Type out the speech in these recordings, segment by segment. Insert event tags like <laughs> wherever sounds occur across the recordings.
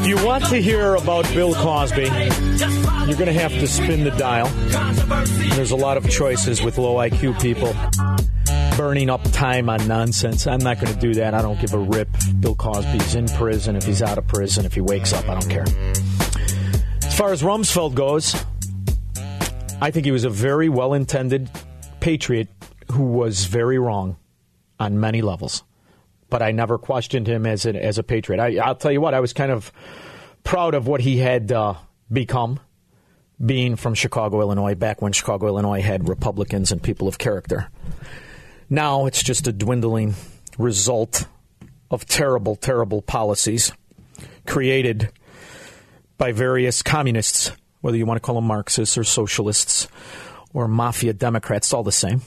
If you want to hear about Bill Cosby, you're going to have to spin the dial. There's a lot of choices with low IQ people burning up time on nonsense. I'm not going to do that. I don't give a rip. Bill Cosby's in prison, if he's out of prison, if he wakes up, I don't care. As far as Rumsfeld goes, I think he was a very well intended patriot who was very wrong on many levels. But I never questioned him as a, as a patriot. I, I'll tell you what, I was kind of proud of what he had uh, become, being from Chicago, Illinois, back when Chicago, Illinois had Republicans and people of character. Now it's just a dwindling result of terrible, terrible policies created by various communists, whether you want to call them Marxists or socialists or mafia Democrats, it's all the same.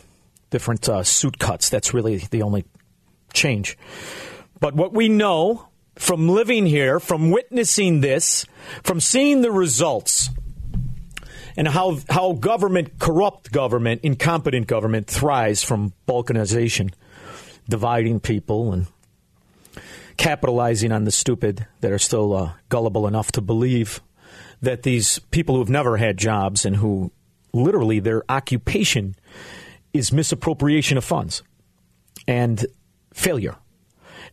Different uh, suit cuts. That's really the only change. But what we know from living here, from witnessing this, from seeing the results, and how how government, corrupt government, incompetent government thrives from balkanization, dividing people and capitalizing on the stupid that are still uh, gullible enough to believe that these people who have never had jobs and who literally their occupation is misappropriation of funds and failure.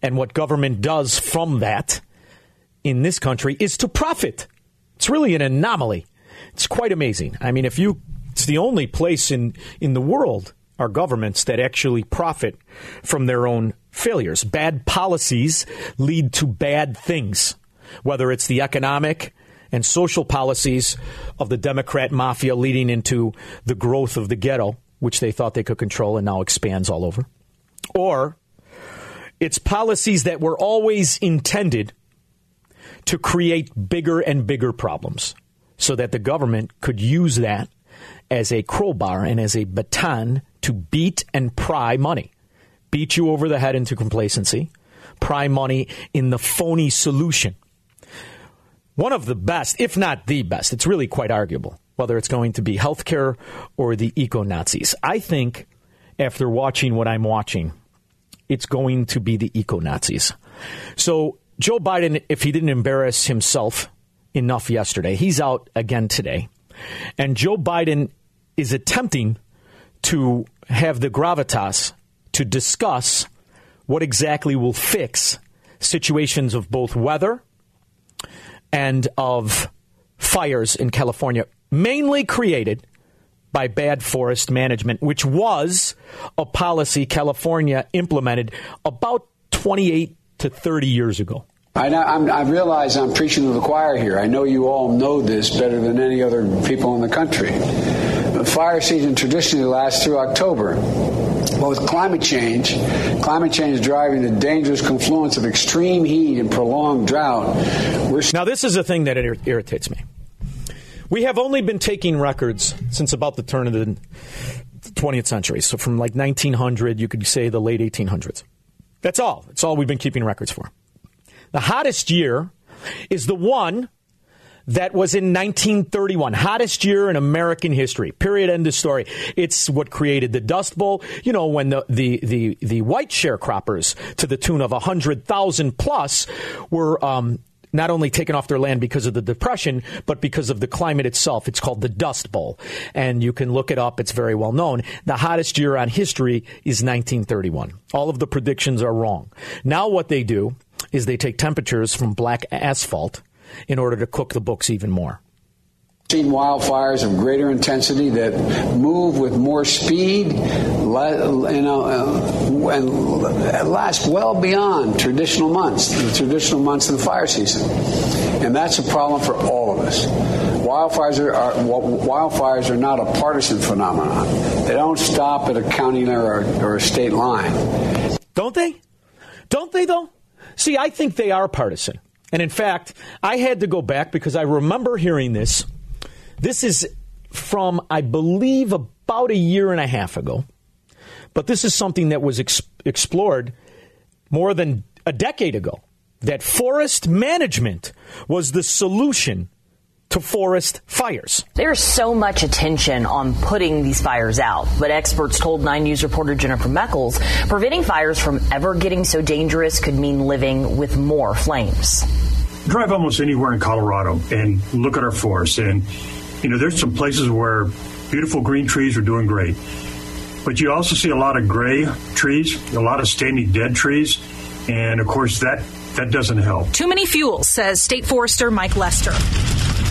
And what government does from that in this country is to profit. It's really an anomaly. It's quite amazing. I mean, if you, it's the only place in, in the world, are governments, that actually profit from their own failures. Bad policies lead to bad things, whether it's the economic and social policies of the Democrat mafia leading into the growth of the ghetto, which they thought they could control and now expands all over, or it's policies that were always intended to create bigger and bigger problems so that the government could use that as a crowbar and as a baton to beat and pry money. Beat you over the head into complacency, pry money in the phony solution. One of the best, if not the best, it's really quite arguable whether it's going to be healthcare or the eco Nazis. I think after watching what I'm watching, it's going to be the eco Nazis. So, Joe Biden, if he didn't embarrass himself enough yesterday, he's out again today. And Joe Biden is attempting to have the gravitas to discuss what exactly will fix situations of both weather and of fires in California, mainly created by bad forest management, which was a policy California implemented about 28 to 30 years ago. I, I'm, I realize I'm preaching to the choir here. I know you all know this better than any other people in the country. The fire season traditionally lasts through October. But with climate change, climate change is driving the dangerous confluence of extreme heat and prolonged drought, we're Now, this is a thing that ir- irritates me. We have only been taking records since about the turn of the 20th century. So, from like 1900, you could say the late 1800s. That's all. That's all we've been keeping records for. The hottest year is the one that was in 1931, hottest year in American history. Period. End of story. It's what created the Dust Bowl. You know, when the the the, the white sharecroppers to the tune of hundred thousand plus were um, not only taken off their land because of the depression, but because of the climate itself. It's called the Dust Bowl. And you can look it up. It's very well known. The hottest year on history is 1931. All of the predictions are wrong. Now what they do is they take temperatures from black asphalt in order to cook the books even more seen wildfires of greater intensity that move with more speed, you know, uh, and last well beyond traditional months, the traditional months of the fire season. And that's a problem for all of us. Wildfires are, are wildfires are not a partisan phenomenon. They don't stop at a county or, or a state line. Don't they? Don't they though? See, I think they are partisan. And in fact, I had to go back because I remember hearing this this is from, I believe, about a year and a half ago. But this is something that was ex- explored more than a decade ago that forest management was the solution to forest fires. There's so much attention on putting these fires out, but experts told 9 News reporter Jennifer Meckles preventing fires from ever getting so dangerous could mean living with more flames. Drive almost anywhere in Colorado and look at our forests and you know, there's some places where beautiful green trees are doing great. But you also see a lot of gray trees, a lot of standing dead trees, and of course that that doesn't help. Too many fuels, says State Forester Mike Lester.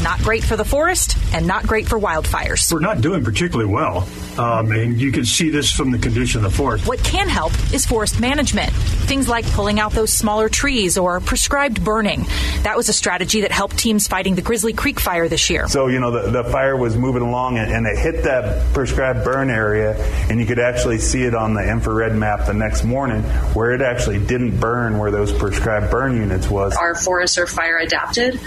Not great for the forest and not great for wildfires. We're not doing particularly well. Um, and you can see this from the condition of the forest. What can help is forest management. Things like pulling out those smaller trees or prescribed burning. That was a strategy that helped teams fighting the Grizzly Creek fire this year. So, you know, the, the fire was moving along and, and, it hit that prescribed burn area, and you could actually see it on the infrared map the next morning where it actually didn't burn where those prescribed burn units was. Our forests are fire adapted.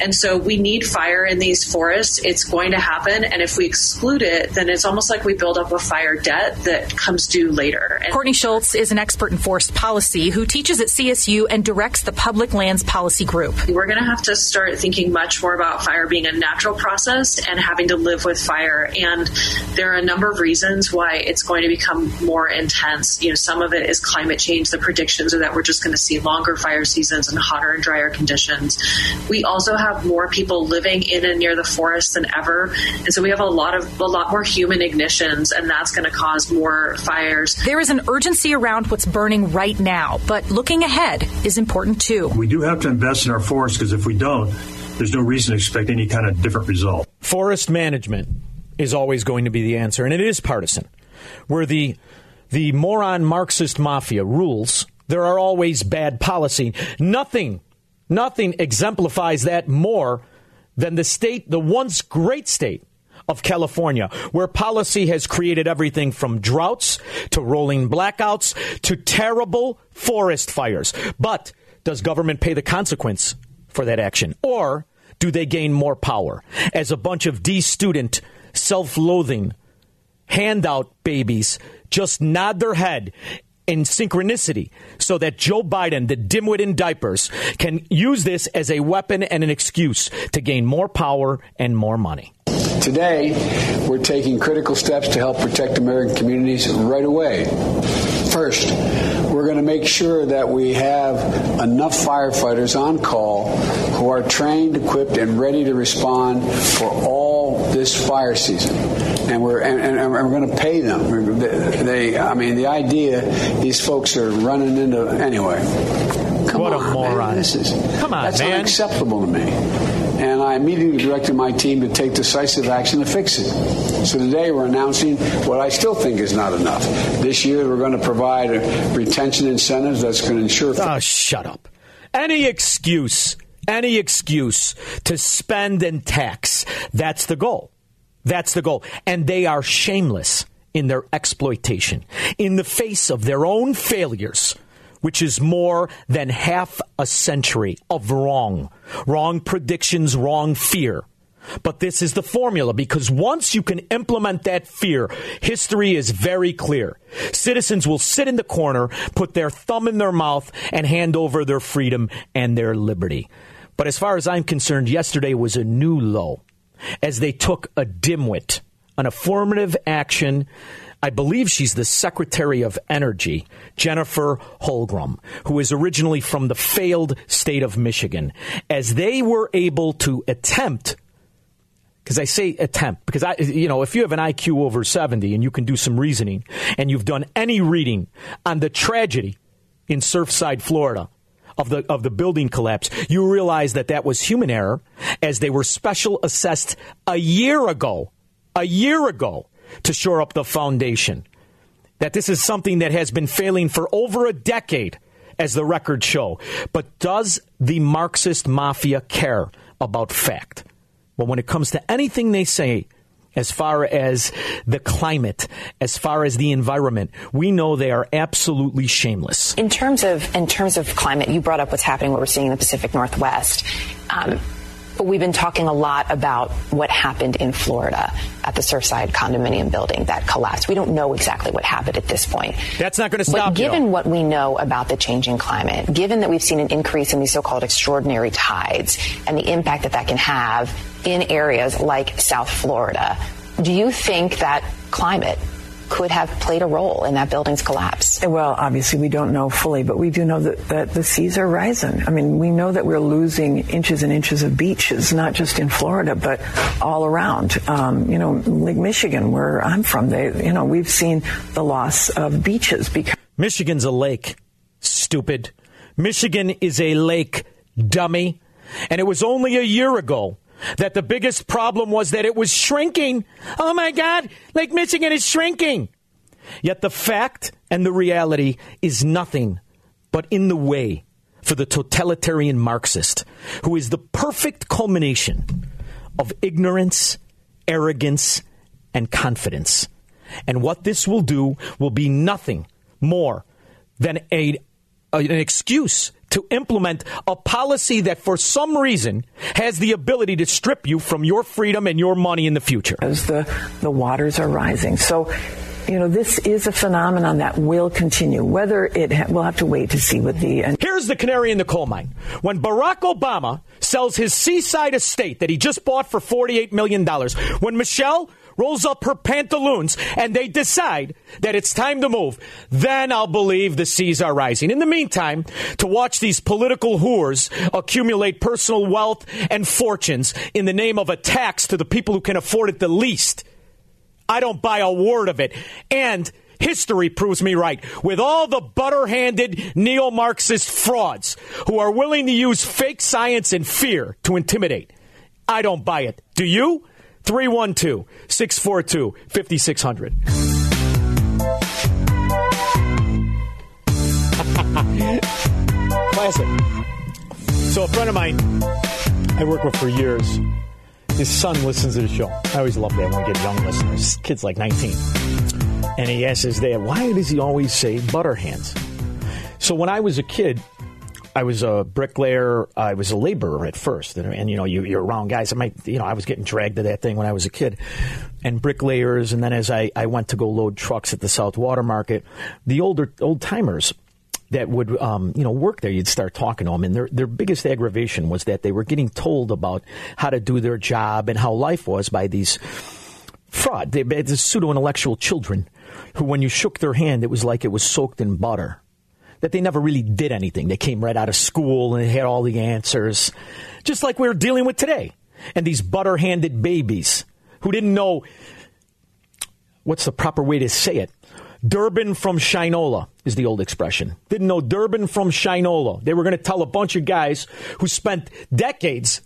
And so we need fire in these forests. It's going to happen. And if we exclude it, then it's almost like we build up a fire debt that comes due later. And Courtney Schultz is an expert in forest policy who teaches at CSU and directs the Public Lands Policy Group. We're going to have to start thinking much more about fire being a natural process and having to live with fire. And there are a number of reasons why it's going to become more intense. You know, some of it is climate change. The predictions are that we're just going to see longer fire seasons and hotter and drier conditions. We also have more people living in and near the forest than ever. And so we have a lot of a lot more human ignitions, and that's going to cause more fires. There is an urgency around what's burning right now, but looking ahead is important too. We do have to invest in our forests because if we don't, there's no reason to expect any kind of different result. Forest management is always going to be the answer, and it is partisan. Where the the moron Marxist mafia rules, there are always bad policy. Nothing, nothing exemplifies that more than the state, the once great state of California, where policy has created everything from droughts to rolling blackouts to terrible forest fires. But does government pay the consequence for that action? Or do they gain more power as a bunch of D student, self loathing, handout babies just nod their head in synchronicity so that Joe Biden, the dimwit in diapers, can use this as a weapon and an excuse to gain more power and more money. Today, we're taking critical steps to help protect American communities right away. First, we're going to make sure that we have enough firefighters on call who are trained, equipped, and ready to respond for all this fire season. And we're and, and we're going to pay them. They, I mean, the idea these folks are running into anyway. Come what on, a moron! Man, this is come on, that's man. unacceptable to me and I immediately directed my team to take decisive action to fix it. So today we're announcing what I still think is not enough. This year we're going to provide retention incentives that's going to ensure. Oh, shut up. Any excuse, any excuse to spend and tax. That's the goal. That's the goal. And they are shameless in their exploitation. In the face of their own failures, which is more than half a century of wrong. Wrong predictions, wrong fear. But this is the formula because once you can implement that fear, history is very clear. Citizens will sit in the corner, put their thumb in their mouth, and hand over their freedom and their liberty. But as far as I'm concerned, yesterday was a new low as they took a dimwit, an affirmative action. I believe she's the Secretary of Energy, Jennifer Holmgren, who is originally from the failed state of Michigan, as they were able to attempt because I say attempt because I, you know, if you have an IQ over 70 and you can do some reasoning and you've done any reading on the tragedy in Surfside, Florida, of the of the building collapse, you realize that that was human error, as they were special assessed a year ago, a year ago, to shore up the foundation. That this is something that has been failing for over a decade, as the records show. But does the Marxist mafia care about fact? But when it comes to anything they say, as far as the climate, as far as the environment, we know they are absolutely shameless. In terms of in terms of climate, you brought up what's happening, what we're seeing in the Pacific Northwest. Um, but we've been talking a lot about what happened in Florida at the Surfside condominium building that collapsed. We don't know exactly what happened at this point. That's not going to stop. But given you. what we know about the changing climate, given that we've seen an increase in these so-called extraordinary tides and the impact that that can have in areas like South Florida, do you think that climate could have played a role in that building's collapse? Well, obviously, we don't know fully, but we do know that, that the seas are rising. I mean, we know that we're losing inches and inches of beaches, not just in Florida, but all around. Um, you know, Lake Michigan, where I'm from, they, you know, we've seen the loss of beaches because Michigan's a lake. Stupid. Michigan is a lake, dummy. And it was only a year ago that the biggest problem was that it was shrinking. Oh my God, Lake Michigan is shrinking. Yet the fact and the reality is nothing but in the way for the totalitarian Marxist, who is the perfect culmination of ignorance, arrogance, and confidence. And what this will do will be nothing more than a, an excuse to implement a policy that for some reason has the ability to strip you from your freedom and your money in the future. As the, the waters are rising. So, you know, this is a phenomenon that will continue. Whether it ha- we'll have to wait to see what the. And- Here's the canary in the coal mine. When Barack Obama sells his seaside estate that he just bought for $48 million, when Michelle rolls up her pantaloons and they decide that it's time to move, then I'll believe the seas are rising. In the meantime, to watch these political whores accumulate personal wealth and fortunes in the name of a tax to the people who can afford it the least, I don't buy a word of it. And history proves me right. With all the butter handed neo Marxist frauds who are willing to use fake science and fear to intimidate, I don't buy it. Do you? 312 642 5600. Classic. So, a friend of mine I worked with for years, his son listens to the show. I always love that when we get young listeners. Kid's like 19. And he asks his dad, why does he always say butter hands? So, when I was a kid, I was a bricklayer. I was a laborer at first, and, and you know, you, you're around guys. I might, you know, I was getting dragged to that thing when I was a kid, and bricklayers. And then as I, I went to go load trucks at the South Water Market, the older old timers that would, um, you know, work there, you'd start talking to them, and their their biggest aggravation was that they were getting told about how to do their job and how life was by these fraud, the pseudo intellectual children, who, when you shook their hand, it was like it was soaked in butter that they never really did anything. They came right out of school and had all the answers, just like we're dealing with today. And these butter handed babies who didn't know what's the proper way to say it. Durbin from Shinola is the old expression. Didn't know Durbin from Shinola. They were going to tell a bunch of guys who spent decades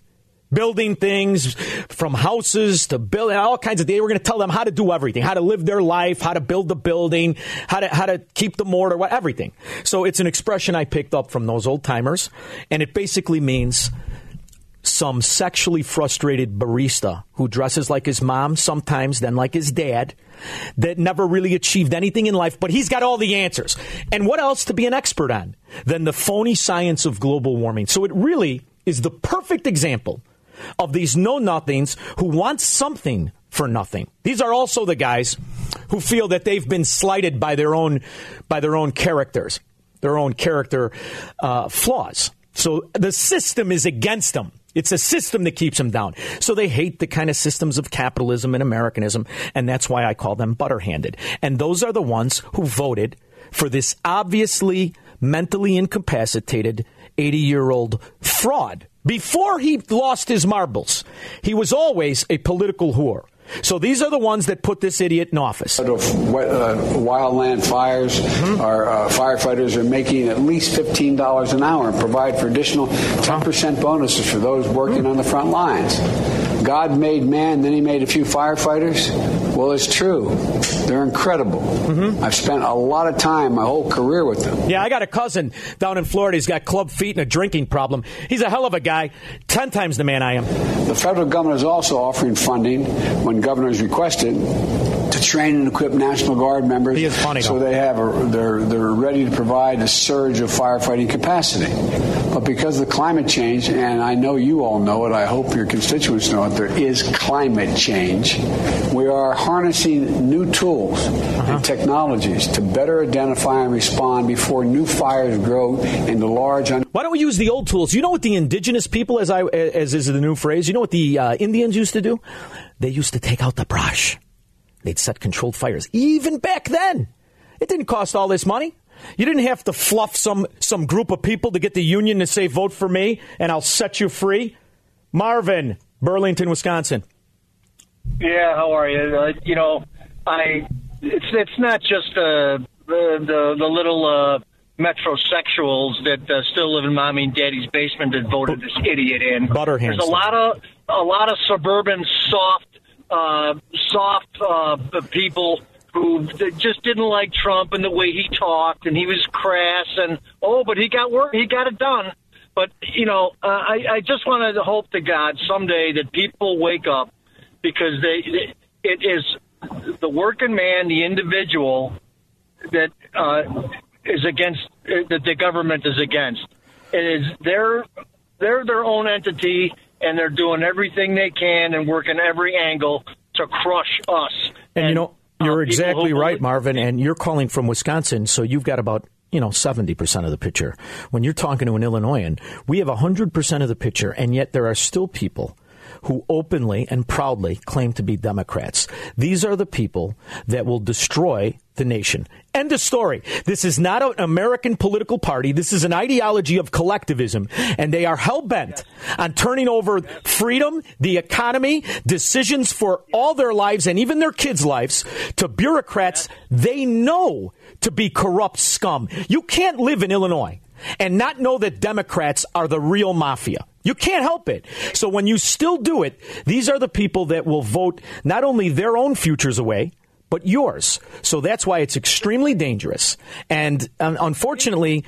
building things from houses to build all kinds of they were going to tell them how to do everything how to live their life how to build the building how to how to keep the mortar what everything. So it's an expression i picked up from those old timers and it basically means some sexually frustrated barista who dresses like his mom sometimes then like his dad that never really achieved anything in life but he's got all the answers. And what else to be an expert on than the phony science of global warming? So it really is the perfect example of these know nothings who want something for nothing. These are also the guys who feel that they've been slighted by their own by their own characters, their own character uh, flaws. So the system is against them. It's a system that keeps them down. So they hate the kind of systems of capitalism and Americanism, and that's why I call them butter-handed. And those are the ones who voted for this obviously mentally incapacitated 80-year-old fraud. Before he lost his marbles, he was always a political whore. So these are the ones that put this idiot in office. of Uh, wildland fires, Mm-hmm. our uh, firefighters are making at least fifteen dollars an hour and provide for additional ten percent bonuses for those working on the front lines. God made man, then He made a few firefighters. Well, it's true. They're incredible. Mm-hmm. I've spent a lot of time, my whole career with them. Yeah, I got a cousin down in Florida. He's got club feet and a drinking problem. He's a hell of a guy. Ten times the man I am. The federal government is also offering funding when governors request it to train and equip National Guard members He is funny, so they have a, they're they're ready to provide a surge of firefighting capacity. But because of the climate change, and I know you all know it, I hope your constituents know it, there is climate change. We are harnessing new tools Uh-huh. and technologies to better identify and respond before new fires grow into large. Un- Why don't we use the old tools? You know what the indigenous people, as I as is the new phrase, you know what the uh, Indians used to do? They used to take out the brush. They'd set controlled fires. Even back then, it didn't cost all this money. You didn't have to fluff some some group of people to get the union to say vote for me and I'll set you free. Marvin, Burlington, Wisconsin. Yeah, how are you? Uh, you know, I it's it's not just uh, the the the little uh, metrosexuals that uh, still live in mommy and daddy's basement that voted this idiot in. Butterhands. There's a lot of a lot of suburban soft uh, soft uh, people who just didn't like Trump and the way he talked and he was crass and oh, but he got work, he got it done. But you know, uh, I, I just want to hope to God someday that people wake up because they, they it is the working man, the individual that uh, is against that the government is against. It is their they're their own entity, and they're doing everything they can and working every angle to crush us. And, you know, you're uh, exactly right, Marvin. And you're calling from Wisconsin, so you've got about you know 70% of the picture. When you're talking to an Illinoisan, we have 100% of the picture, and yet there are still people who openly and proudly claim to be Democrats. These are the people that will destroy the nation. End of story. This is not an American political party. This is an ideology of collectivism, and they are hell bent on turning over freedom, the economy, decisions for all their lives and even their kids' lives to bureaucrats they know to be corrupt scum. You can't live in Illinois and not know that Democrats are the real mafia. You can't help it. So when you still do it, these are the people that will vote not only their own futures away, but yours. So that's why it's extremely dangerous. And um, unfortunately,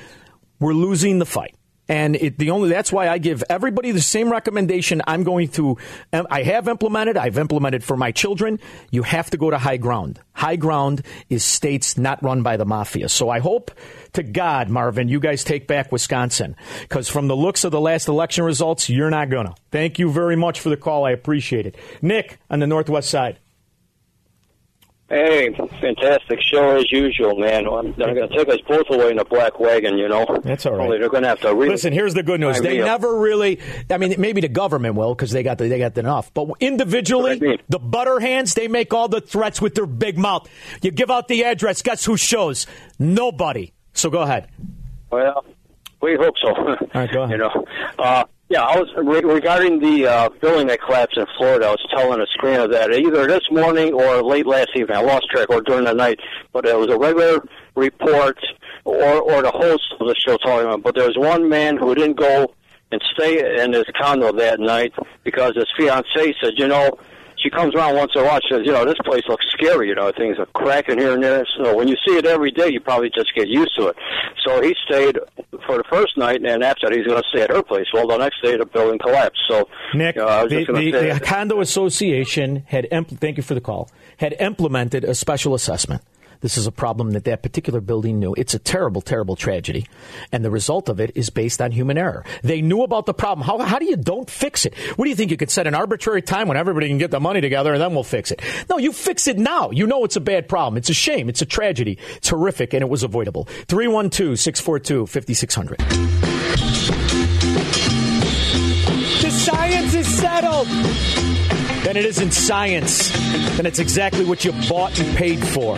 we're losing the fight. And it, the only that's why I give everybody the same recommendation. I'm going to, um, I have implemented. I've implemented for my children. You have to go to high ground. High ground is states not run by the mafia. So I hope to God, Marvin, you guys take back Wisconsin because from the looks of the last election results, you're not gonna. Thank you very much for the call. I appreciate it. Nick on the northwest side. Hey, fantastic show as usual, man. I'm- They're going to take us both away in a black wagon, you know. That's all right. Only they're going to have to really Listen, here's the good news. They never really. I mean, maybe the government will because they got the, they got enough. But individually, the butter hands they make all the threats with their big mouth. You give out the address. Guess who shows? Nobody. So go ahead. Well, we hope so. All right, go <laughs> ahead. you know, uh, yeah, I was re- regarding the uh, building that collapsed in Florida. I was telling a screen of that either this morning or late last evening. I lost track, or during the night. But it was a regular report, or or the host of the show talking about. But there was one man who didn't go and stay in his condo that night because his fiancee said, you know. She comes around once in a while. She says, "You know, this place looks scary. You know, things are cracking here and there. So when you see it every day, you probably just get used to it." So he stayed for the first night, and after that, he's going to stay at her place. Well, the next day, the building collapsed. So, Nick, you know, the, the, the condo association had. Impl- thank you for the call. Had implemented a special assessment. This is a problem that that particular building knew. It's a terrible, terrible tragedy, and the result of it is based on human error. They knew about the problem. How, how do you don't fix it? What do you think? You could set an arbitrary time when everybody can get the money together, and then we'll fix it. No, you fix it now. You know it's a bad problem. It's a shame. It's a tragedy. It's horrific, and it was avoidable. 312 642 5600. the science is settled, then it isn't science. Then it's exactly what you bought and paid for.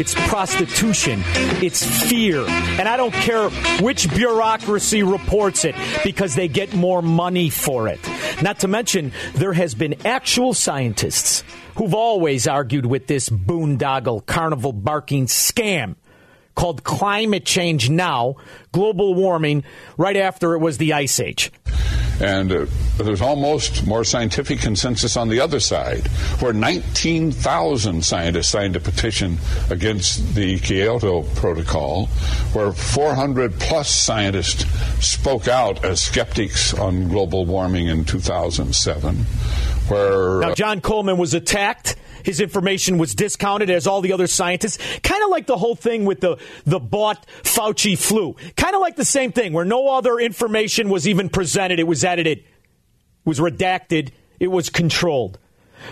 It's prostitution. It's fear. And I don't care which bureaucracy reports it because they get more money for it. Not to mention, there has been actual scientists who've always argued with this boondoggle, carnival barking scam called climate change now, global warming, right after it was the ice age. And uh, there's almost more scientific consensus on the other side, where 19,000 scientists signed a petition against the Kyoto Protocol, where 400 plus scientists spoke out as skeptics on global warming in 2007, where. Now, John Coleman was attacked. His information was discounted as all the other scientists. Kind of like the whole thing with the, the bought Fauci flu. Kind of like the same thing where no other information was even presented. It was edited, it was redacted, it was controlled.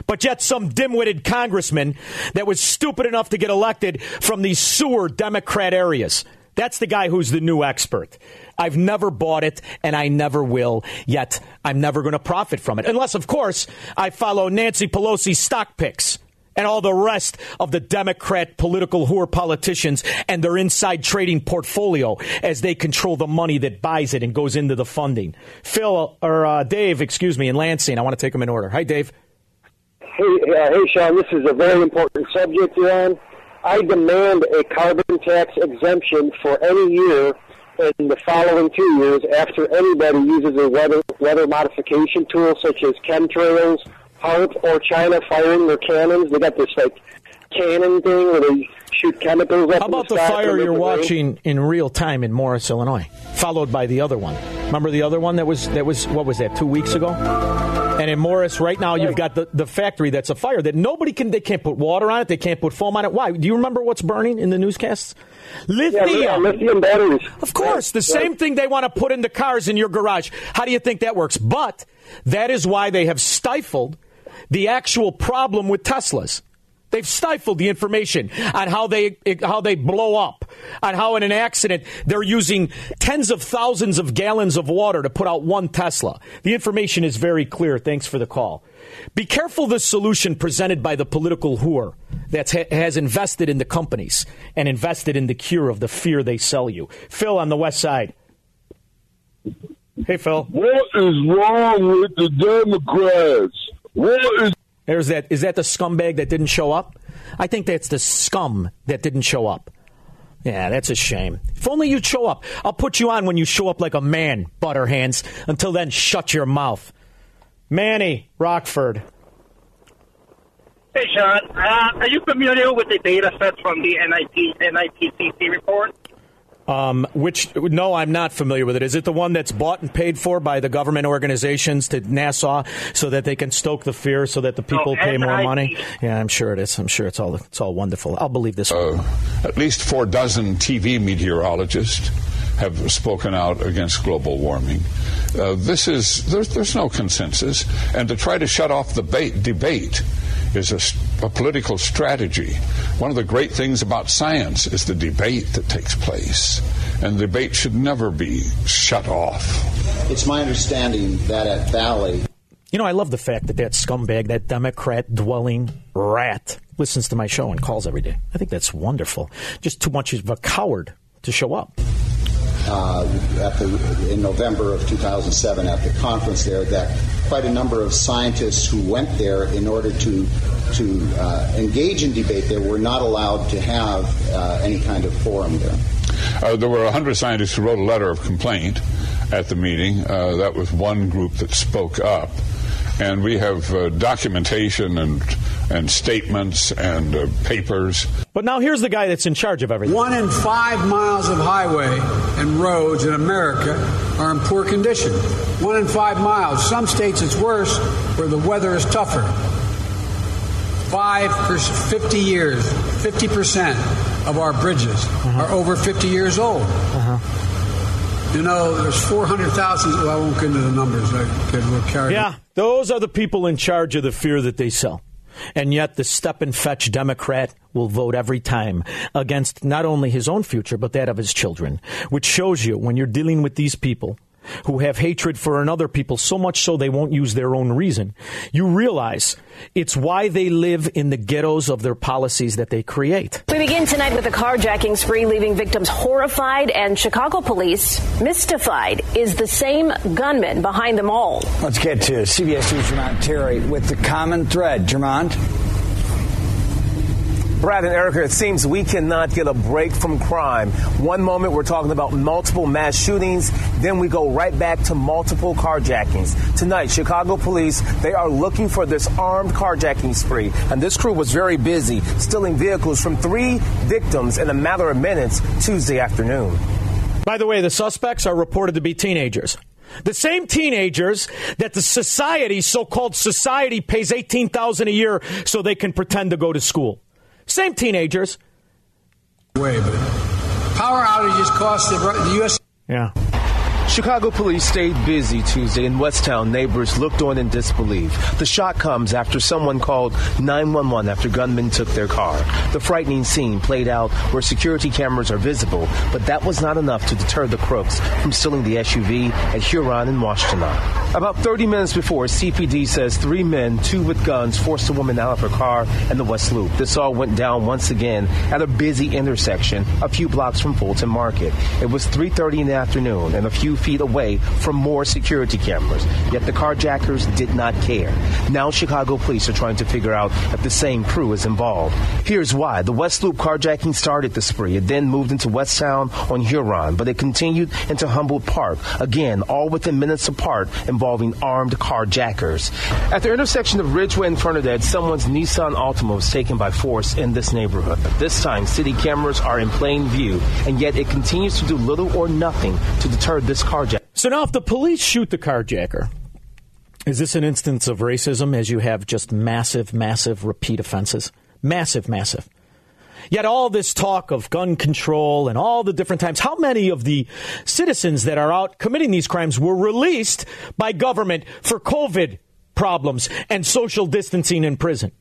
But yet, some dim-witted congressman that was stupid enough to get elected from these sewer Democrat areas. That's the guy who's the new expert. I've never bought it and I never will, yet I'm never going to profit from it. Unless, of course, I follow Nancy Pelosi's stock picks and all the rest of the Democrat political who are politicians and their inside trading portfolio as they control the money that buys it and goes into the funding. Phil, or uh, Dave, excuse me, in Lansing, I want to take them in order. Hi, Dave. Hey, uh, hey, Shaun. This is a very important subject you're on. I demand a carbon tax exemption for any year in the following two years after anybody uses a weather weather modification tool such as chemtrails, Or China firing their cannons. They got this like cannon thing where they shoot chemicals up. How about the, the, fire you're watching in real time in Morris, Illinois, followed by the other one? Remember the other one that was that was what was that two weeks ago? And in Morris, right now, you've got the, the factory that's a fire that nobody can. They can't put water on it. They can't put foam on it. Why? Do you remember what's burning in the newscasts? Lithium. Yeah, lithium batteries. Of course, the same thing they want to put in the cars in your garage. How do you think that works? But that is why they have stifled the actual problem with Teslas. They've stifled the information on how they how they blow up, on how in an accident they're using tens of thousands of gallons of water to put out one Tesla. The information is very clear. Thanks for the call. Be careful the solution presented by the political whore that ha- has invested in the companies and invested in the cure of the fear they sell you. Phil on the west side. Hey, Phil. What is wrong with the Democrats? What is There's that. Is that the scumbag that didn't show up? I think that's the scum that didn't show up. Yeah, that's a shame. If only you'd show up. I'll put you on when you show up like a man, Butterhands. Until then, shut your mouth. Manny, Rockford. Hey, Shaun. Uh, are you familiar with the data sets from the NIP, NIPCC report? Um, which no, I'm not familiar with it. Is it the one that's bought and paid for by the government organizations to NASA so that they can stoke the fear so that the people No, pay more NIP. money? Yeah, I'm sure it is. I'm sure it's all it's all wonderful. I'll believe this. Uh, at least four dozen TV meteorologists have spoken out against global warming. Uh, this is there's, there's no consensus, and to try to shut off the bait, debate is a political strategy. One of the great things about science is the debate that takes place, and the debate should never be shut off. It's my understanding that at Bali, You know, I love the fact that that scumbag, that Democrat dwelling rat, listens to my show and calls every day. I think that's wonderful. Just too much of a coward to show up. Uh, at the, in November of 2007 at the conference there, that quite a number of scientists who went there in order to to uh, engage in debate there were not allowed to have uh, any kind of forum there. Uh, there were 100 scientists who wrote a letter of complaint at the meeting. Uh, that was one group that spoke up. And we have uh, documentation and, and statements and uh, papers. But now here's the guy that's in charge of everything. One in five miles of highway and roads in America are in poor condition. One in five miles. Some states it's worse where the weather is tougher. Five per 50 years, 50% of our bridges are over 50 years old. You know, there's 400,000. Well, I won't get into the numbers. I get a little carried Yeah, those are the people in charge of the fear that they sell. And yet, the step and fetch Democrat will vote every time against not only his own future, but that of his children, which shows you when you're dealing with these people who have hatred for another people so much so they won't use their own reason, you realize it's why they live in the ghettos of their policies that they create. We begin tonight with a carjacking spree leaving victims horrified and Chicago police mystified. Is the same gunman behind them all? Let's get to CBS News' Jermont Terry with the common thread. Jermont? Brad and Irika, it seems we cannot get a break from crime. One moment we're talking about multiple mass shootings, then we go right back to multiple carjackings. Tonight, Chicago police, they are looking for this armed carjacking spree. And this crew was very busy, stealing vehicles from three victims in a matter of minutes Tuesday afternoon. By the way, the suspects are reported to be teenagers. The same teenagers that the society, so-called society, pays eighteen thousand a year so they can pretend to go to school. Same teenagers. Way, but power outages cost the, the U.S. Yeah. Chicago police stayed busy Tuesday in West Town. Neighbors looked on in disbelief. The shot comes after someone called 911 after gunmen took their car. The frightening scene played out where security cameras are visible, but that was not enough to deter the crooks from stealing the SUV at Huron and Washtenaw. About 30 minutes before, CPD says three men, two with guns, forced a woman out of her car in the West Loop. This all went down once again at a busy intersection a few blocks from Fulton Market. It was 3:30 in the afternoon, and a few feet away from more security cameras. Yet the carjackers did not care. Now Chicago police are trying to figure out if the same crew is involved. Here's why. The West Loop carjacking started the spree. It then moved into West Town on Huron, but it continued into Humboldt Park. Again, all within minutes apart involving armed carjackers. At the intersection of Ridgeway and Fernandez, someone's Nissan Altima was taken by force in this neighborhood. This time, city cameras are in plain view, and yet it continues to do little or nothing to deter this carjacking. So now, if the police shoot the carjacker, is this an instance of racism as you have just massive, massive repeat offenses? Massive, massive. Yet all this talk of gun control and all the different times, how many of the citizens that are out committing these crimes were released by government for COVID problems and social distancing in prison?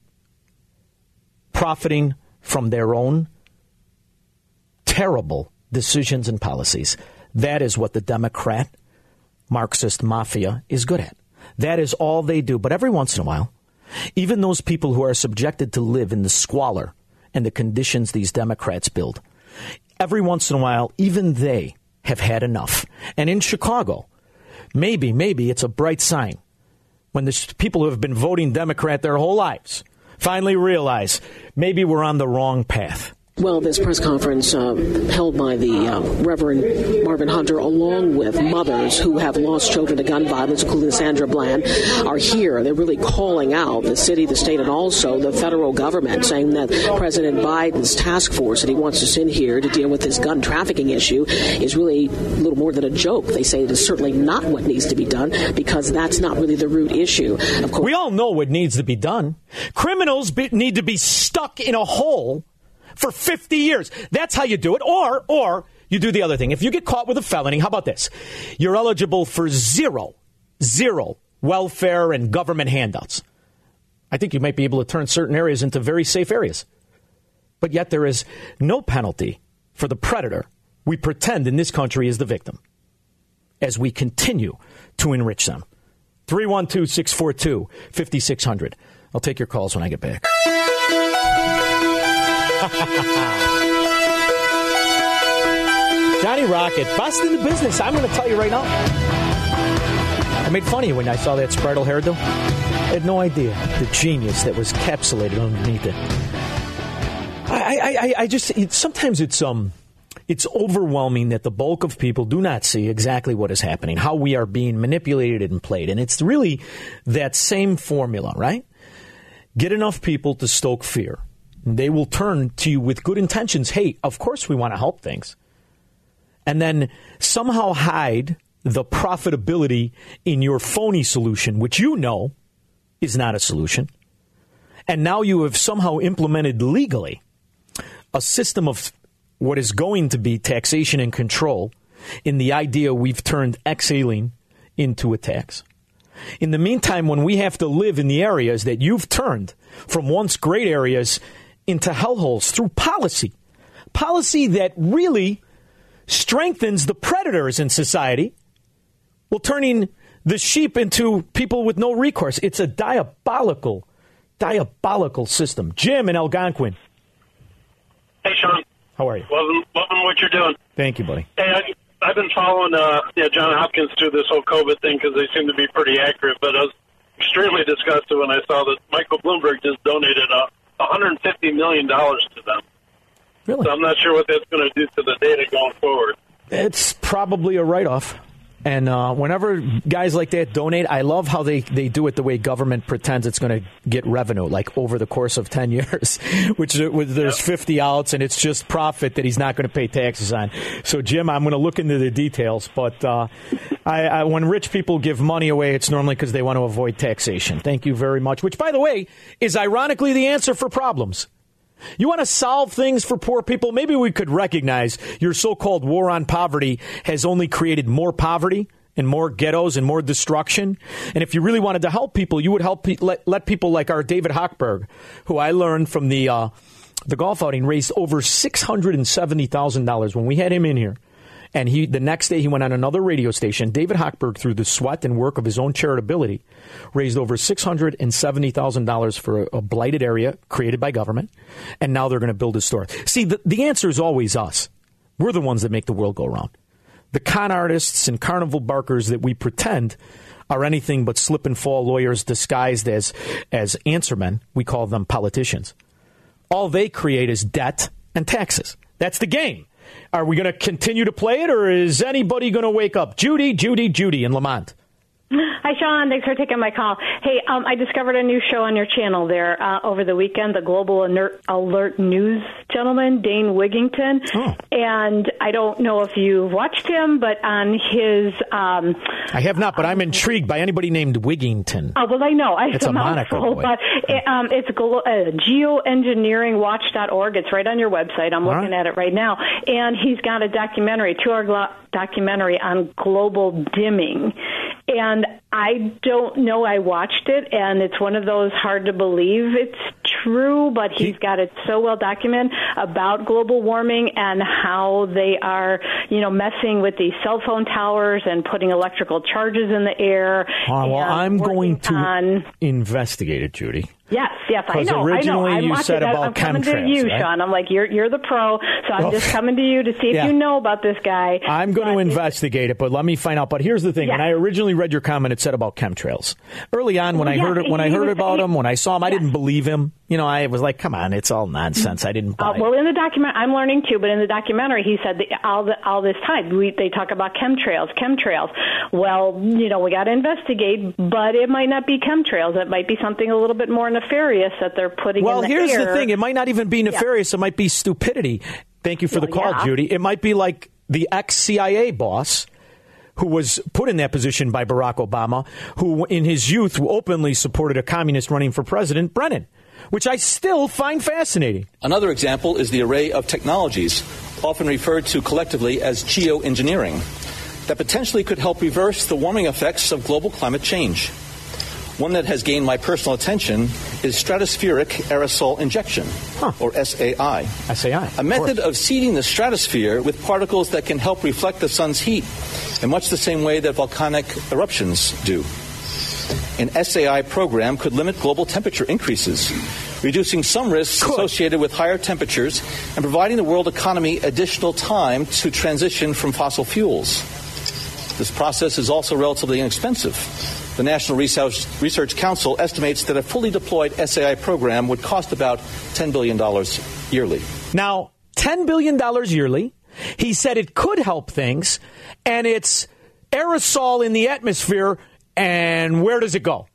Profiting from their own terrible decisions and policies. That is what the Democrat Marxist mafia is good at. That is all they do. But every once in a while, even those people who are subjected to live in the squalor and the conditions these Democrats build, every once in a while, even they have had enough. And in Chicago, maybe, maybe it's a bright sign when the people who have been voting Democrat their whole lives finally realize maybe we're on the wrong path. Well, this press conference uh, held by the uh, Reverend Marvin Hunter, along with mothers who have lost children to gun violence, including Sandra Bland, are here. They're really calling out the city, the state, and also the federal government, saying that President Biden's task force that he wants to send here to deal with this gun trafficking issue is really little more than a joke. They say it is certainly not what needs to be done because that's not really the root issue. Of course, we all know what needs to be done. Criminals be- need to be stuck in a hole for 50 years. That's how you do it. Or, or you do the other thing. If you get caught with a felony, how about this? You're eligible for zero, zero welfare and government handouts. I think you might be able to turn certain areas into very safe areas. But yet there is no penalty for the predator we pretend in this country is the victim as we continue to enrich them. 312 642 5600. I'll take your calls when I get back. <laughs> Johnny Rocket, best in the business. I'm going to tell you right now. I made fun of you when I saw that Spreadle hairdo. I had no idea the genius that was capsulated underneath it. I, I, I, I just it, sometimes it's um it's overwhelming that the bulk of people do not see exactly what is happening, how we are being manipulated and played, and it's really that same formula, right? Get enough people to stoke fear they will turn to you with good intentions. Hey, of course we want to help things. And then somehow hide the profitability in your phony solution, which you know is not a solution. And now you have somehow implemented legally a system of what is going to be taxation and control in the idea we've turned exhaling into a tax. In the meantime, when we have to live in the areas that you've turned from once great areas into hellholes through policy. Policy that really strengthens the predators in society Well, turning the sheep into people with no recourse. It's a diabolical, diabolical system. Jim in Algonquin. Hey, Shaun. How are you? Loving, loving what you're doing. Thank you, buddy. Hey, I, I've been following uh, yeah, John Hopkins through this whole COVID thing because they seem to be pretty accurate. But I was extremely disgusted when I saw that Michael Bloomberg just donated uh, 150 million dollars to them. Really? So I'm not sure what that's going to do to the data going forward. It's probably a write off. And uh, whenever guys like that donate, I love how they, they do it the way government pretends it's going to get revenue, like over the course of <laughs> 10 years, which there's 50 outs and it's just profit that he's not going to pay taxes on. So, Jim, I'm going to look into the details. But uh, I, I, when rich people give money away, it's normally because they want to avoid taxation. Thank you very much, which, by the way, is ironically the answer for problems. You want to solve things for poor people? Maybe we could recognize your so called war on poverty has only created more poverty and more ghettos and more destruction. And if you really wanted to help people, you would help pe- let, let people like our David Hochberg, who I learned from the, uh, the golf outing, raised over $670,000 when we had him in here. And he, the next day, he went on another radio station. David Hochberg, through the sweat and work of his own charitability, raised over $670,000 for a, a, blighted area created by government. And now they're going to build a store. See, the, the answer is always us. We're the ones that make the world go round. The con artists and carnival barkers that we pretend are anything but slip and fall lawyers disguised as, as answermen, we call them politicians. All they create is debt and taxes. That's the game. Are we going to continue to play it, or is anybody going to wake up? Judy, Judy, Judy in Lemont. <laughs> Hi, Shaun. Thanks for taking my call. Hey, um, I discovered a new show on your channel there uh, over the weekend, the Global Alert, Alert News gentleman, Dane Wigington. Oh. And I don't know if you've watched him, but on his. Um, I have not, but I'm intrigued by anybody named Wigington. Oh, well, I know. I it's a moniker. <laughs> But it, um, it's uh, geoengineeringwatch.org. It's right on your website. I'm looking right. at it right now. And he's got a documentary, two hour documentary on global dimming. And I don't know. I watched it, and it's one of those hard to believe it's true, but he's got it so well documented about global warming and how they are, you know, messing with these cell phone towers and putting electrical charges in the air. Uh, well, I'm going to on... investigate it, Judy. Yes, yes, I know. Originally, I know. I'm you said about I'm coming to you, right? Shaun. I'm like, you're you're the pro, so I'm oh. just coming to you to see if yeah. you know about this guy. I'm going to investigate it, but let me find out. But here's the thing: yes. when I originally read your comment, it said about chemtrails. Early on, when I heard it, when I heard was, about he, him, when I saw him, I didn't believe him. You know, I was like, "Come on, it's all nonsense." I didn't buy uh, well, in the document, I'm learning too. But in the documentary, he said that all the, all this time we, they talk about chemtrails, chemtrails. Well, you know, we got to investigate, but it might not be chemtrails. It might be something a little bit more nefarious that they're putting. Well, the here's air. the thing: it might not even be nefarious. Yeah. It might be stupidity. Thank you for well, the call, yeah. Judy. It might be like the ex CIA boss who was put in that position by Barack Obama, who in his youth openly supported a communist running for president, Brennan, which I still find fascinating. Another example is the array of technologies, often referred to collectively as geoengineering, that potentially could help reverse the warming effects of global climate change. One that has gained my personal attention is stratospheric aerosol injection, huh. or SAI. SAI. A method of, of seeding the stratosphere with particles that can help reflect the sun's heat in much the same way that volcanic eruptions do. An SAI program could limit global temperature increases, reducing some risks cool. associated with higher temperatures and providing the world economy additional time to transition from fossil fuels. This process is also relatively inexpensive. The National Research Council estimates that a fully deployed SAI program would cost about $10 billion yearly. Now, $10 billion yearly. He said it could help things, and it's aerosol in the atmosphere, and where does it go?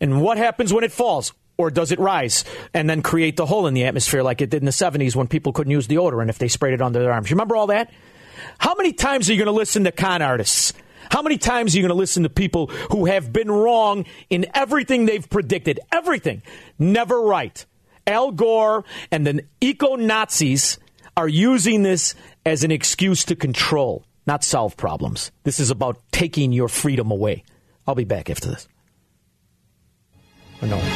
And what happens when it falls? Or does it rise and then create the hole in the atmosphere like it did in the 70s when people couldn't use the deodorant if they sprayed it under their arms? You remember all that? How many times are you going to listen to con artists? How many times are you going to listen to people who have been wrong in everything they've predicted? Everything. Never right. Al Gore and the eco Nazis are using this as an excuse to control, not solve problems. This is about taking your freedom away. I'll be back after this. Or no.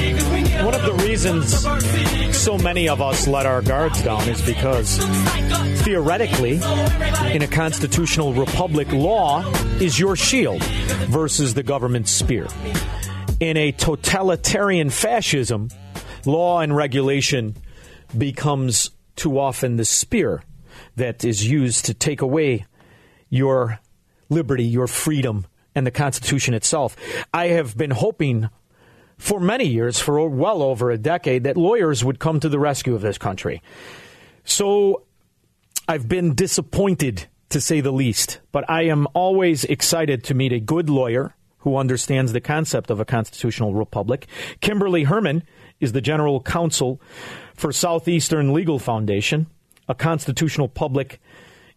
of the reasons so many of us let our guards down is because theoretically, in a constitutional republic, law is your shield versus the government's spear. In a totalitarian fascism, law and regulation becomes too often the spear that is used to take away your liberty, your freedom, and the Constitution itself. I have been hoping for many years, for well over a decade, that lawyers would come to the rescue of this country. So I've been disappointed, to say the least, but I am always excited to meet a good lawyer who understands the concept of a constitutional republic. Kimberly Hermann is the general counsel for Southeastern Legal Foundation, a constitutional public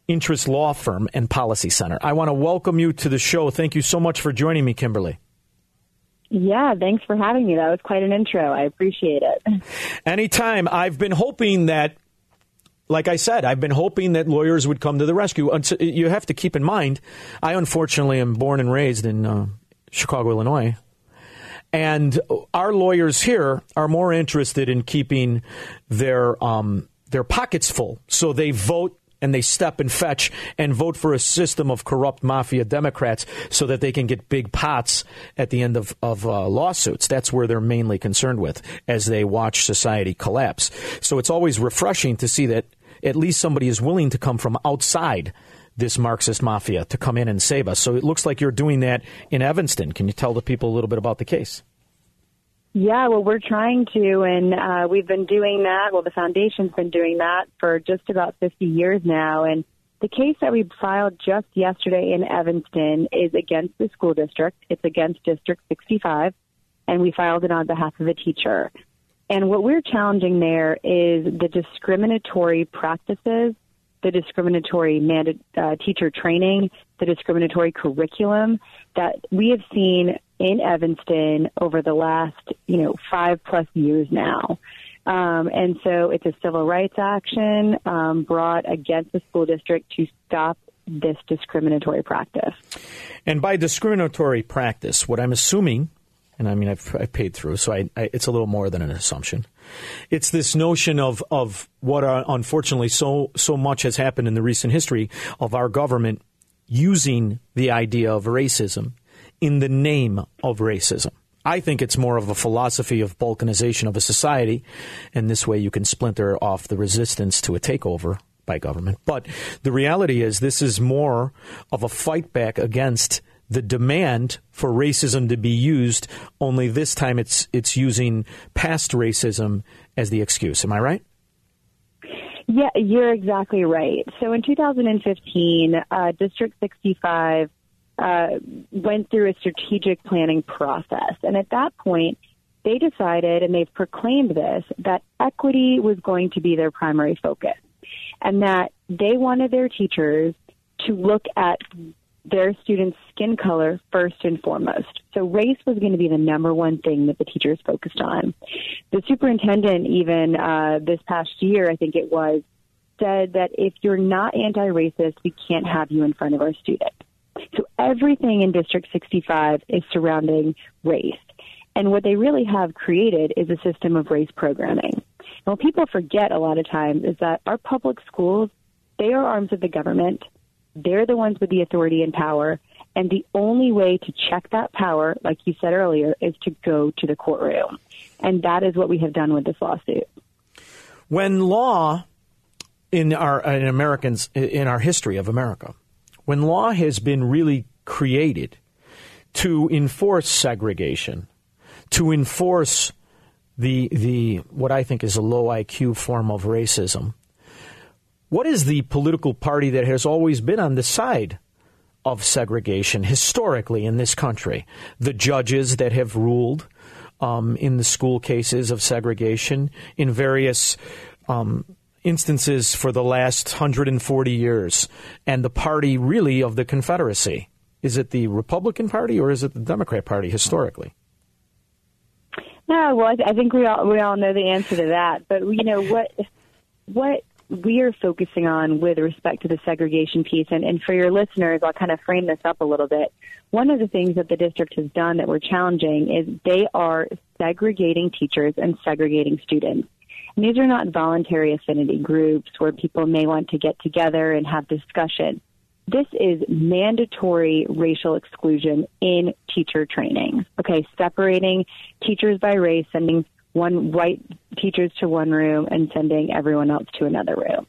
interest law firm and policy center. I want to welcome you to the show. Thank you so much for joining me, Kimberly. Yeah, thanks for having me. That was quite an intro. I appreciate it. Anytime. I've been hoping that, like I said, I've been hoping that lawyers would come to the rescue. You have to keep in mind, I unfortunately am born and raised in uh, Chicago, Illinois. And our lawyers here are more interested in keeping their um, their pockets full, so they vote and they step and fetch and vote for a system of corrupt mafia Democrats so that they can get big pots at the end of, of uh, lawsuits. That's where they're mainly concerned with as they watch society collapse. So it's always refreshing to see that at least somebody is willing to come from outside this Marxist mafia to come in and save us. So it looks like you're doing that in Evanston. Can you tell the people a little bit about the case? Yeah, well, we're trying to, and uh, we've been doing that. Well, the foundation's been doing that for just about 50 years now. And the case that we filed just yesterday in Evanston is against the school district. It's against District 65, and we filed it on behalf of a teacher. And what we're challenging there is the discriminatory practices, the discriminatory uh, teacher training, the discriminatory curriculum that we have seen in Evanston over the last, you know, five plus years now. Um, and so it's a civil rights action um, brought against the school district to stop this discriminatory practice. And by discriminatory practice, what I'm assuming, and I mean I've, I've paid through, so I, I, it's a little more than an assumption. It's this notion of of what are, unfortunately so so much has happened in the recent history of our government using the idea of racism in the name of racism. I think it's more of a philosophy of balkanization of a society, and this way you can splinter off the resistance to a takeover by government. But the reality is, this is more of a fight back against the demand for racism to be used. Only this time, it's it's using past racism as the excuse. Am I right? Yeah, you're exactly right. So in 2015, uh, District 65 uh, went through a strategic planning process. And at that point, they decided, and they've proclaimed this, that equity was going to be their primary focus. And that they wanted their teachers to look at their students' skin color first and foremost. So race was going to be the number one thing that the teachers focused on. The superintendent, even uh, this past year, I think it was, said that if you're not anti-racist, we can't have you in front of our students. So everything in District 65 is surrounding race. And what they really have created is a system of race programming. And what people forget a lot of times is that our public schools, they are arms of the government. They're the ones with the authority and power. And the only way to check that power, like you said earlier, is to go to the courtroom. And that is what we have done with this lawsuit. When law in our uh, in Americans in our history of America when law has been really created to enforce segregation, to enforce the the what I think is a low IQ form of racism. What is the political party that has always been on the side of segregation historically in this country? The judges that have ruled um, in the school cases of segregation in various um, instances for the last 140 years, and the party really of the Confederacy. Is it the Republican Party or is it the Democrat Party historically? No, well, I think we all we all know the answer to that. But you know what what we are focusing on with respect to the segregation piece, and, and for your listeners, I'll kind of frame this up a little bit. One of the things that the district has done that we're challenging is they are segregating teachers and segregating students. And these are not voluntary affinity groups where people may want to get together and have discussion. This is mandatory racial exclusion in teacher training. Okay, separating teachers by race, sending one white teachers to one room and sending everyone else to another room.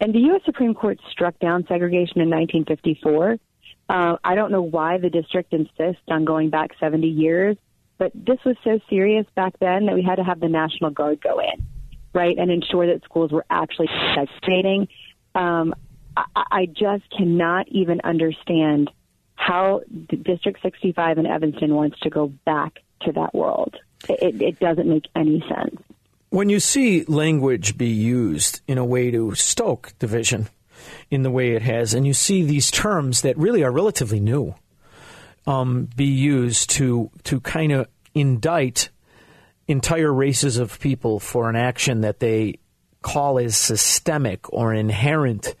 And the U.S. Supreme Court struck down segregation in 1954. Uh, I don't know why the district insists on going back 70 years, but this was so serious back then that we had to have the National Guard go in, right, and ensure that schools were actually segregating. Um, I, I just cannot even understand how District 65 in Evanston wants to go back to that world. It, it doesn't make any sense. When you see language be used in a way to stoke division in the way it has, and you see these terms that really are relatively new um, be used to to kind of indict entire races of people for an action that they call as systemic or inherent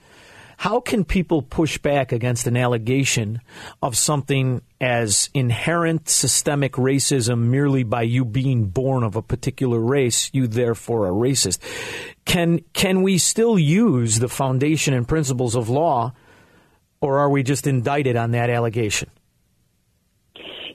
how can people push back against an allegation of something as inherent systemic racism merely by you being born of a particular race, you therefore are racist? Can can we still use the foundation and principles of law, or are we just indicted on that allegation?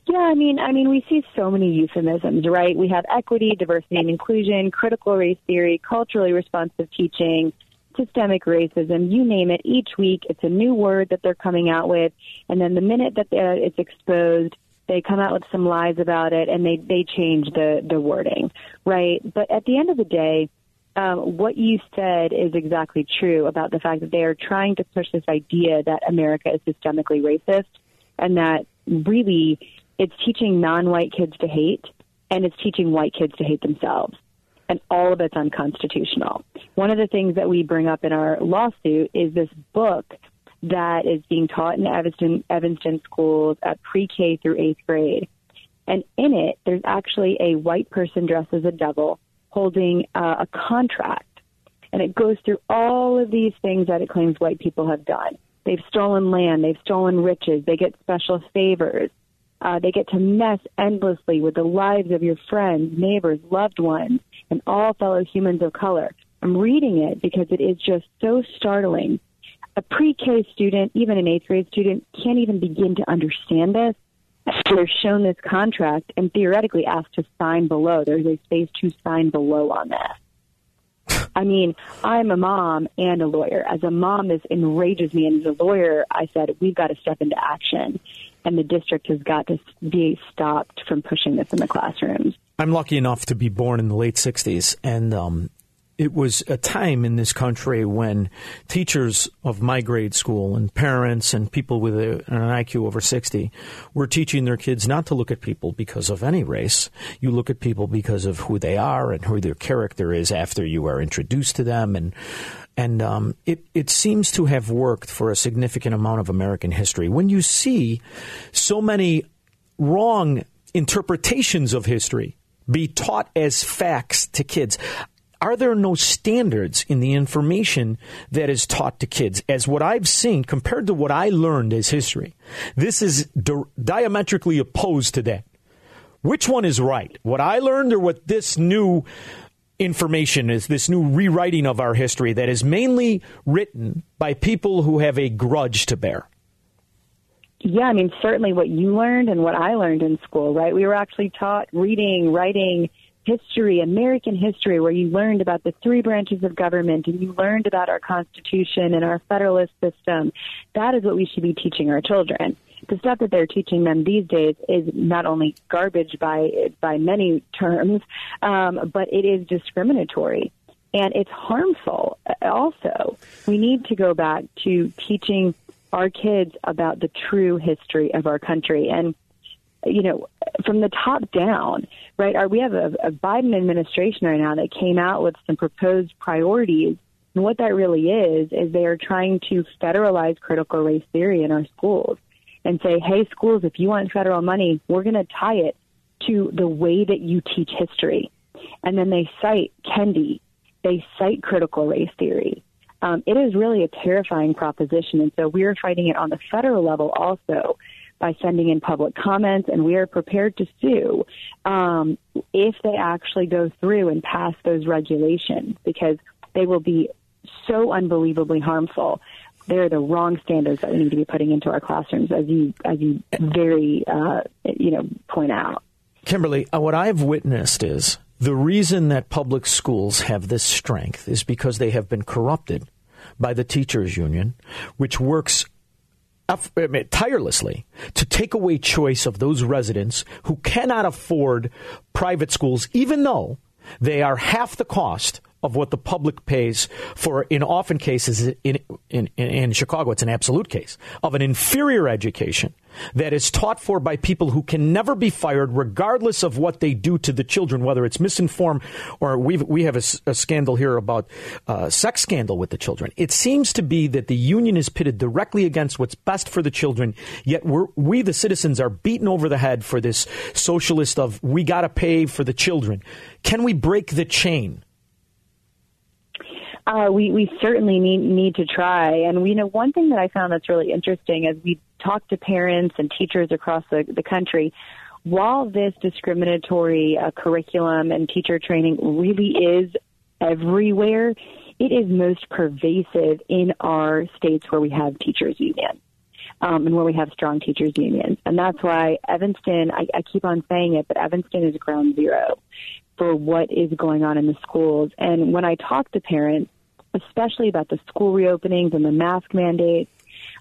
Yeah, I mean, I mean, we see so many euphemisms, right? We have equity, diversity and inclusion, critical race theory, culturally responsive teaching, systemic racism, you name it. Each week, it's a new word that they're coming out with, and then the minute that it's exposed, they come out with some lies about it, and they they change the the wording, right? But at the end of the day, um, what you said is exactly true about the fact that they are trying to push this idea that America is systemically racist, and that really it's teaching non-white kids to hate, and it's teaching white kids to hate themselves and all of it's unconstitutional. One of the things that we bring up in our lawsuit is this book that is being taught in Evanston, Evanston schools at pre-K through eighth grade. And in it, there's actually a white person dressed as a devil holding uh, a contract. And it goes through all of these things that it claims white people have done. They've stolen land, they've stolen riches, they get special favors, uh, they get to mess endlessly with the lives of your friends, neighbors, loved ones, and all fellow humans of color. I'm reading it because it is just so startling. A pre K student, even an eighth grade student, can't even begin to understand this. They're shown this contract and theoretically asked to sign below. There's a space to sign below on this. I mean, I'm a mom and a lawyer. As a mom, this enrages me. And as a lawyer, I said, we've got to step into action and the district has got to be stopped from pushing this in the classrooms. I'm lucky enough to be born in the late 60s, and um, it was a time in this country when teachers of my grade school and parents and people with a, an IQ over 60 were teaching their kids not to look at people because of any race. You look at people because of who they are and who their character is after you are introduced to them. And and um, it it seems to have worked for a significant amount of American history. When you see so many wrong interpretations of history be taught as facts to kids. Are there no standards in the information that is taught to kids? As what I've seen compared to what I learned as history, this is di- diametrically opposed to that. Which one is right? What I learned or what this new information is this new rewriting of our history that is mainly written by people who have a grudge to bear. Yeah, I mean, certainly what you learned and what I learned in school, right? We were actually taught reading, writing, history, American history, where you learned about the three branches of government and you learned about our Constitution and our Federalist system. That is what we should be teaching our children the stuff that they're teaching them these days is not only garbage by by many terms, um, but it is discriminatory and it's harmful. Also, we need to go back to teaching our kids about the true history of our country and you know, from the top down, right? Are we have a, a Biden administration right now that came out with some proposed priorities, and what that really is is they are trying to federalize critical race theory in our schools and say, hey, schools, if you want federal money, we're going to tie it to the way that you teach history. And then they cite Kendi, they cite critical race theory. Um, it is really a terrifying proposition. And so we are fighting it on the federal level also by sending in public comments, and we are prepared to sue um, if they actually go through and pass those regulations because they will be so unbelievably harmful they're the wrong standards that we need to be putting into our classrooms, as you as you very uh, you know point out. Kimberly, uh, what I've witnessed is the reason that public schools have this strength is because they have been corrupted by the teachers union, which works tirelessly to take away choice of those residents who cannot afford private schools, even though they are half the cost of what the public pays for, in often cases, in, in, in Chicago, it's an absolute case, of an inferior education that is taught for by people who can never be fired, regardless of what they do to the children, whether it's misinformed or we we have a, a, scandal here about uh, sex scandal with the children. It seems to be that the union is pitted directly against what's best for the children, yet we, the citizens, are beaten over the head for this socialist of we got to pay for the children. Can we break the chain? Uh, we we certainly need need to try. And we you know one thing that I found that's really interesting as we talk to parents and teachers across the, the country. While this discriminatory uh, curriculum and teacher training really is everywhere, it is most pervasive in our states where we have teachers unions. Um, and where we have strong teachers unions. And that's why Evanston, I, I keep on saying it, but Evanston is ground zero for what is going on in the schools. And when I talk to parents, especially about the school reopenings and the mask mandates.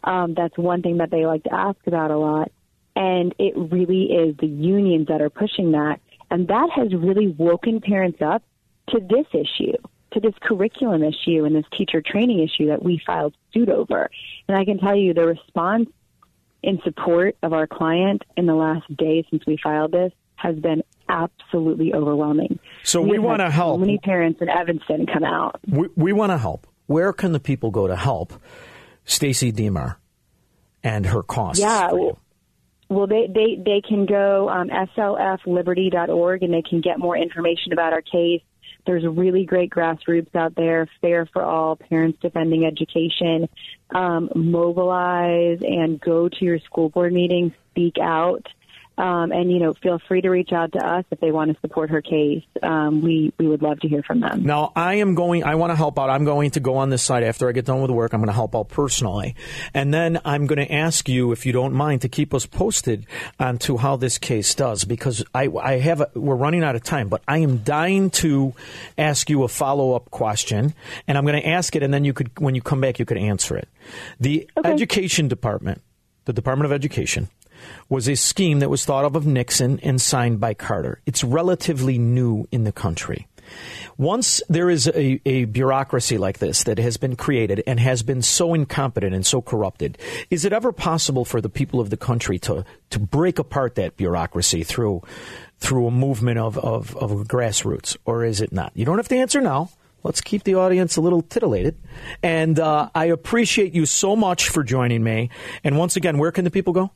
Um, that's one thing that they like to ask about a lot. And it really is the unions that are pushing that. And that has really woken parents up to this issue, to this curriculum issue and this teacher training issue that we filed suit over. And I can tell you the response in support of our client in the last day since we filed this has been absolutely overwhelming. So we, we want to help. Many parents in Evanston come out. We, we want to help. Where can the people go to help Stacy Deemar and her cause? Yeah. Well, they, they, they can go um, slfliberty.org and they can get more information about our case. There's really great grassroots out there, Fair for All, Parents Defending Education. Um, mobilize and go to your school board meetings, speak out. Um, and you know, feel free to reach out to us if they want to support her case. Um, we we would love to hear from them. Now, I am going. I want to help out. I'm going to go on this site after I get done with work. I'm going to help out personally, and then I'm going to ask you if you don't mind to keep us posted on to how this case does because I I have a, we're running out of time, but I am dying to ask you a follow up question, and I'm going to ask it, and then you could when you come back you could answer it. The okay. education department, the Department of Education was a scheme that was thought of of Nixon and signed by Carter. It's relatively new in the country. Once there is a, a, bureaucracy like this that has been created and has been so incompetent and so corrupted, is it ever possible for the people of the country to, to break apart that bureaucracy through through a movement of, of, of grassroots, or is it not? You don't have to answer now. Let's keep the audience a little titillated. And uh, I appreciate you so much for joining me. And once again, where can the people go?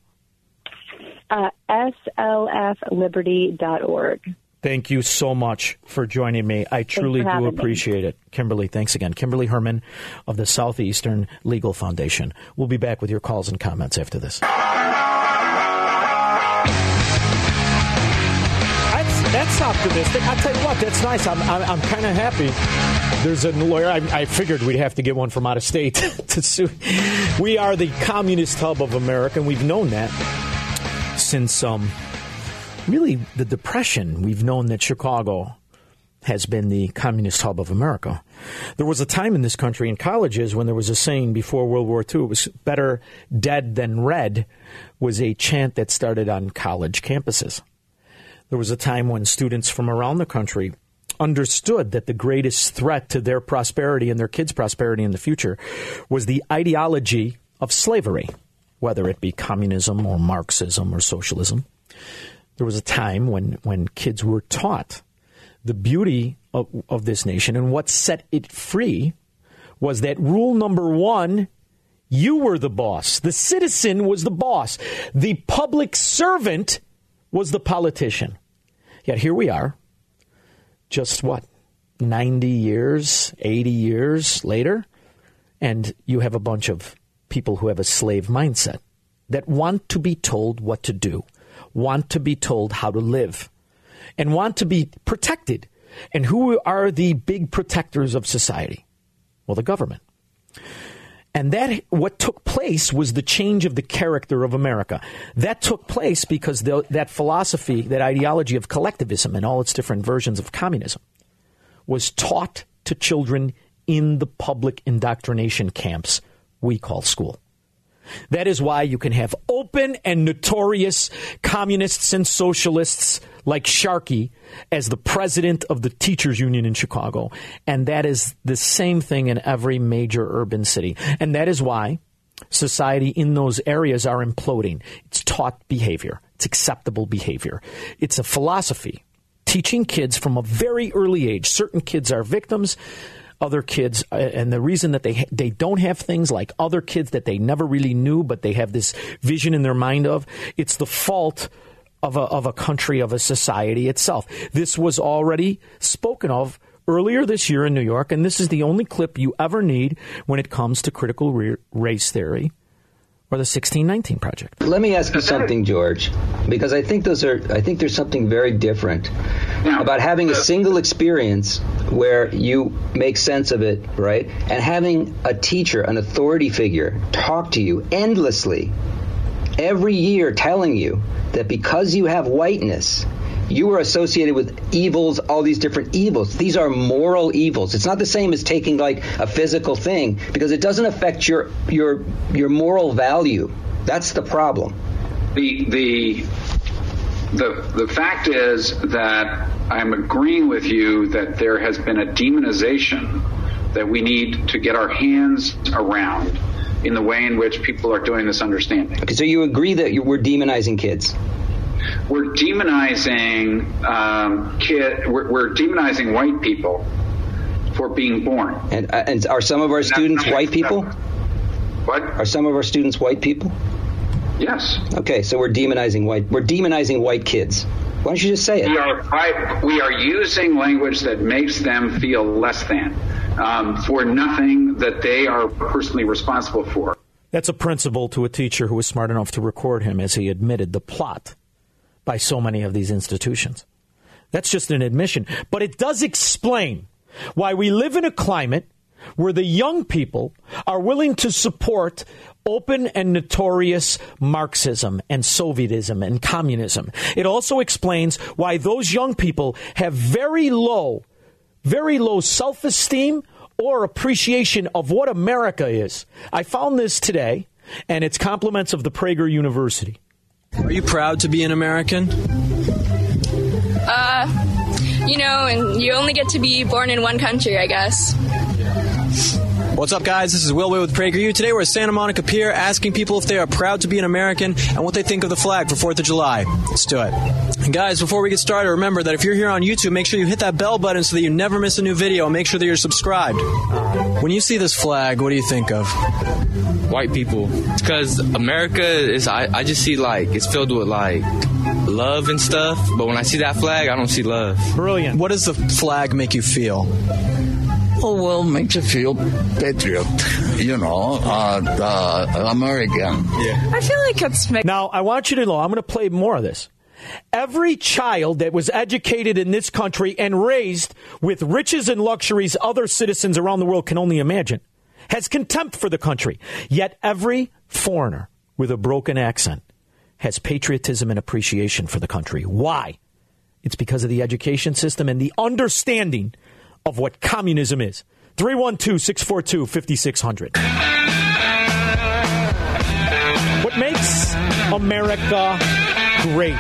Uh, slfliberty.org. Thank you so much for joining me. I truly do appreciate me. it. Kimberly, thanks again. Kimberly Hermann of the Southeastern Legal Foundation. We'll be back with your calls and comments after this. That's, that's optimistic. I'll tell you what, that's nice. I'm, I'm, I'm kind of happy. There's a lawyer. I, I, figured we'd have to get one from out of state <laughs> to sue. We are the communist hub of America, and we've known that since um, really the Depression, we've known that Chicago has been the communist hub of America. There was a time in this country in colleges when there was a saying before World War II, it was better dead than red, was a chant that started on college campuses. There was a time when students from around the country understood that the greatest threat to their prosperity and their kids' prosperity in the future was the ideology of slavery whether it be communism or Marxism or socialism. there was a time when, when kids were taught the beauty of, of this nation and what set it free was that rule number one you were the boss. The citizen was the boss. The public servant was the politician. Yet here we are, just what, 90 years, 80 years later, and you have a bunch of people who have a slave mindset that want to be told what to do, want to be told how to live, and want to be protected. And who are the big protectors of society? Well, the government. And that what took place was the change of the character of America. That took place because the, that philosophy, that ideology of collectivism and all its different versions of communism was taught to children in the public indoctrination camps we call school. That is why you can have open and notorious communists and socialists like Sharkey as the president of the teachers union in Chicago. And that is the same thing in every major urban city. And that is why society in those areas are imploding. It's taught behavior. It's acceptable behavior. It's a philosophy teaching kids from a very early age. Certain kids are victims other kids uh, and the reason that they they don't have things like other kids that they never really knew but they have this vision in their mind of it's the fault of a, of a country of a society itself this was already spoken of earlier this year in New York and this is the only clip you ever need when it comes to critical race theory or the 1619 project. Let me ask you something, George, because I think those are I think there's something very different about having a single experience where you make sense of it, right? And having a teacher, an authority figure talk to you endlessly every year telling you that because you have whiteness, you are associated with evils, all these different evils. These are moral evils. It's not the same as taking like a physical thing because it doesn't affect your your your moral value. That's the problem. The the the the fact is that I'm agreeing with you that there has been a demonization that we need to get our hands around in the way in which people are doing this understanding. Okay, so you agree that you, we're demonizing kids? we're demonizing um, kid. We're, we're, demonizing white people for being born. And, uh, and are some of our students white people? What? Are some of our students white people? Yes. Okay, so we're demonizing white. We're demonizing white kids. Why don't you just say it? We are, we are using language that makes them feel less than um, for nothing that they are personally responsible for. That's a principle to a teacher who was smart enough to record him as he admitted the plot by so many of these institutions. That's just an admission. But it does explain why we live in a climate where the young people are willing to support open and notorious Marxism and Sovietism and communism. It also explains why those young people have very low, very low self esteem or appreciation of what America is. I found this today, and it's compliments of the Prager University. Are you proud to be an American? Uh, you know, and you only get to be born in one country, I guess. What's up, guys? This is Will Witt with PragerU. Today we're at Santa Monica Pier asking people if they are proud to be an American and what they think of the flag for 4th of July. Let's do it. And guys, before we get started, remember that if you're here on YouTube, make sure you hit that bell button so that you never miss a new video and make sure that you're subscribed. When you see this flag, what do you think of? White people. Because America is, I, I just see like, it's filled with like love and stuff, but when I see that flag, I don't see love. Brilliant. What does the flag make you feel? Oh, well, makes you feel patriot, you know, uh, uh, American. Yeah. I feel like it's. now, I want you to know, I'm going to play more of this. Every child that was educated in this country and raised with riches and luxuries other citizens around the world can only imagine has contempt for the country. Yet every foreigner with a broken accent has patriotism and appreciation for the country. Why? It's because of the education system and the understanding of what communism is. 312 642 5600. What makes America great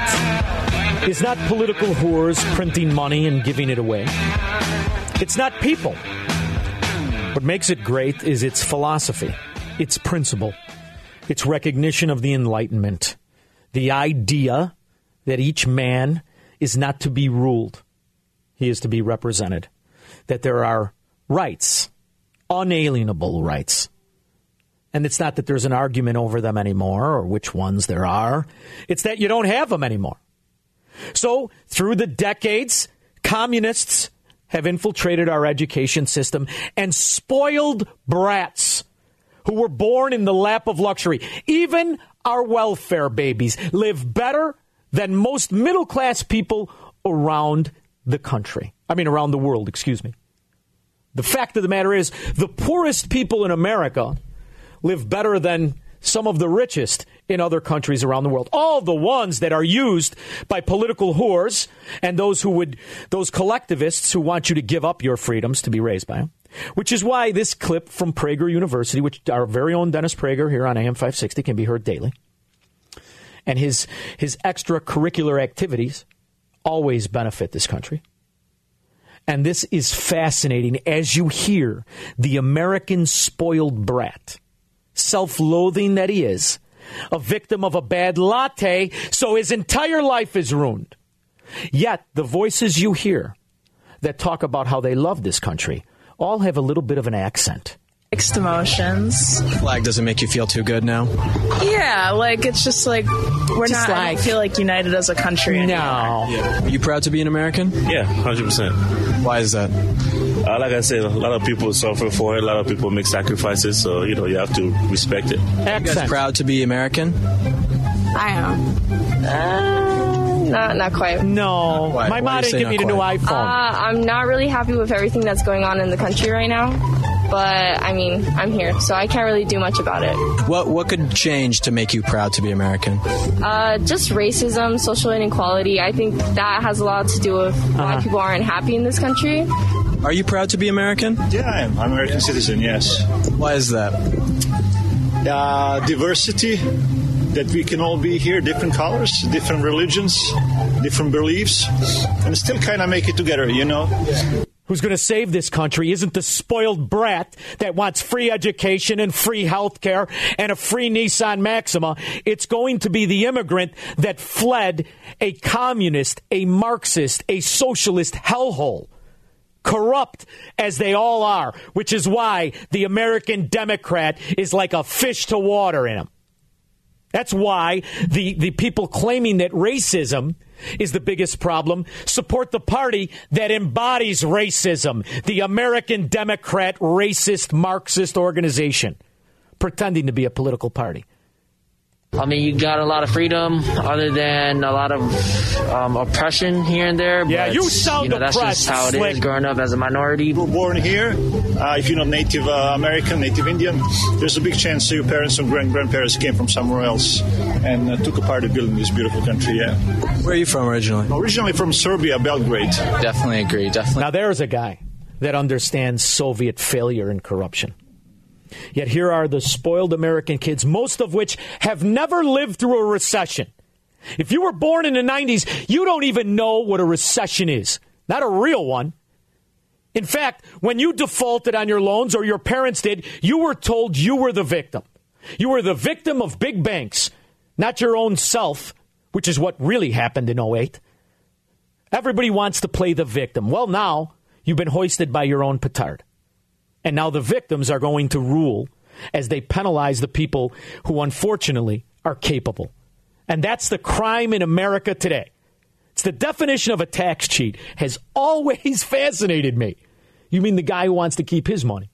is not political whores printing money and giving it away. It's not people. What makes it great is its philosophy, its principle, its recognition of the Enlightenment, the idea that each man is not to be ruled, he is to be represented. That there are rights, unalienable rights. And it's not that there's an argument over them anymore or which ones there are, it's that you don't have them anymore. So, through the decades, communists have infiltrated our education system and spoiled brats who were born in the lap of luxury. Even our welfare babies live better than most middle class people around the country. I mean, around the world, excuse me. The fact of the matter is, the poorest people in America live better than some of the richest in other countries around the world. All the ones that are used by political whores and those who would, those collectivists who want you to give up your freedoms to be raised by them. Which is why this clip from Prager University, which our very own Dennis Prager here on AM 560 can be heard daily, and his, his extracurricular activities always benefit this country. And this is fascinating as you hear the American spoiled brat, self loathing that he is, a victim of a bad latte, so his entire life is ruined. Yet the voices you hear that talk about how they love this country all have a little bit of an accent. Mixed emotions. Flag doesn't make you feel too good now. Yeah, like it's just like we're Just not. I don't feel like united as a country. Anymore. Are you proud to be an American? Yeah, hundred percent. Why is that? Uh, like I said, a lot of people suffer for it. A lot of people make sacrifices, so you know you have to respect it. You guys proud to be American? I am. Uh, not not quite. No, Why- my why mom do you didn't give me not the new quite? iPhone. Uh, I'm not really happy with everything that's going on in the country right now. But I mean, I'm here, so I can't really do much about it. What what could change to make you proud to be American? Uh, just racism, social inequality. I think that has a lot to do with Uh-huh. why people aren't happy in this country. Are you proud to be American? Yeah, I am. I'm an American citizen. Yes. Why is that? Uh, diversity. That we can all be here, different colors, different religions, different beliefs, and still kind of make it together. You know. Who's going to save this country isn't the spoiled brat that wants free education and free health care and a free Nissan Maxima. It's going to be the immigrant that fled a communist, a Marxist, a socialist hellhole. Corrupt as they all are, which is why the American Democrat is like a fish to water in them. That's why the, the people claiming that racism is the biggest problem support the party that embodies racism, the American Democrat racist Marxist organization, pretending to be a political party. I mean, you got a lot of freedom, other than a lot of um, oppression here and there. Yeah, but, you sound know, That's oppressed, just how it is growing up as a minority. You were born here. Uh, if you're not Native uh, American, Native Indian, there's a big chance your parents and grand grandparents came from somewhere else and uh, took a part of building this beautiful country. Yeah. Where are you from originally? Originally from Serbia, Belgrade. Definitely agree. Definitely. Now, there's a guy that understands Soviet failure and corruption. Yet here are the spoiled American kids, most of which have never lived through a recession. If you were born in the 90s, you don't even know what a recession is. Not a real one. In fact, when you defaulted on your loans or your parents did, you were told you were the victim. You were the victim of big banks, not your own self, which is what really happened in 08. Everybody wants to play the victim. Well, now you've been hoisted by your own petard. And now the victims are going to rule as they penalize the people who unfortunately are capable. And that's the crime in America today. It's the definition of a tax cheat has always <laughs> fascinated me. You mean the guy who wants to keep his money,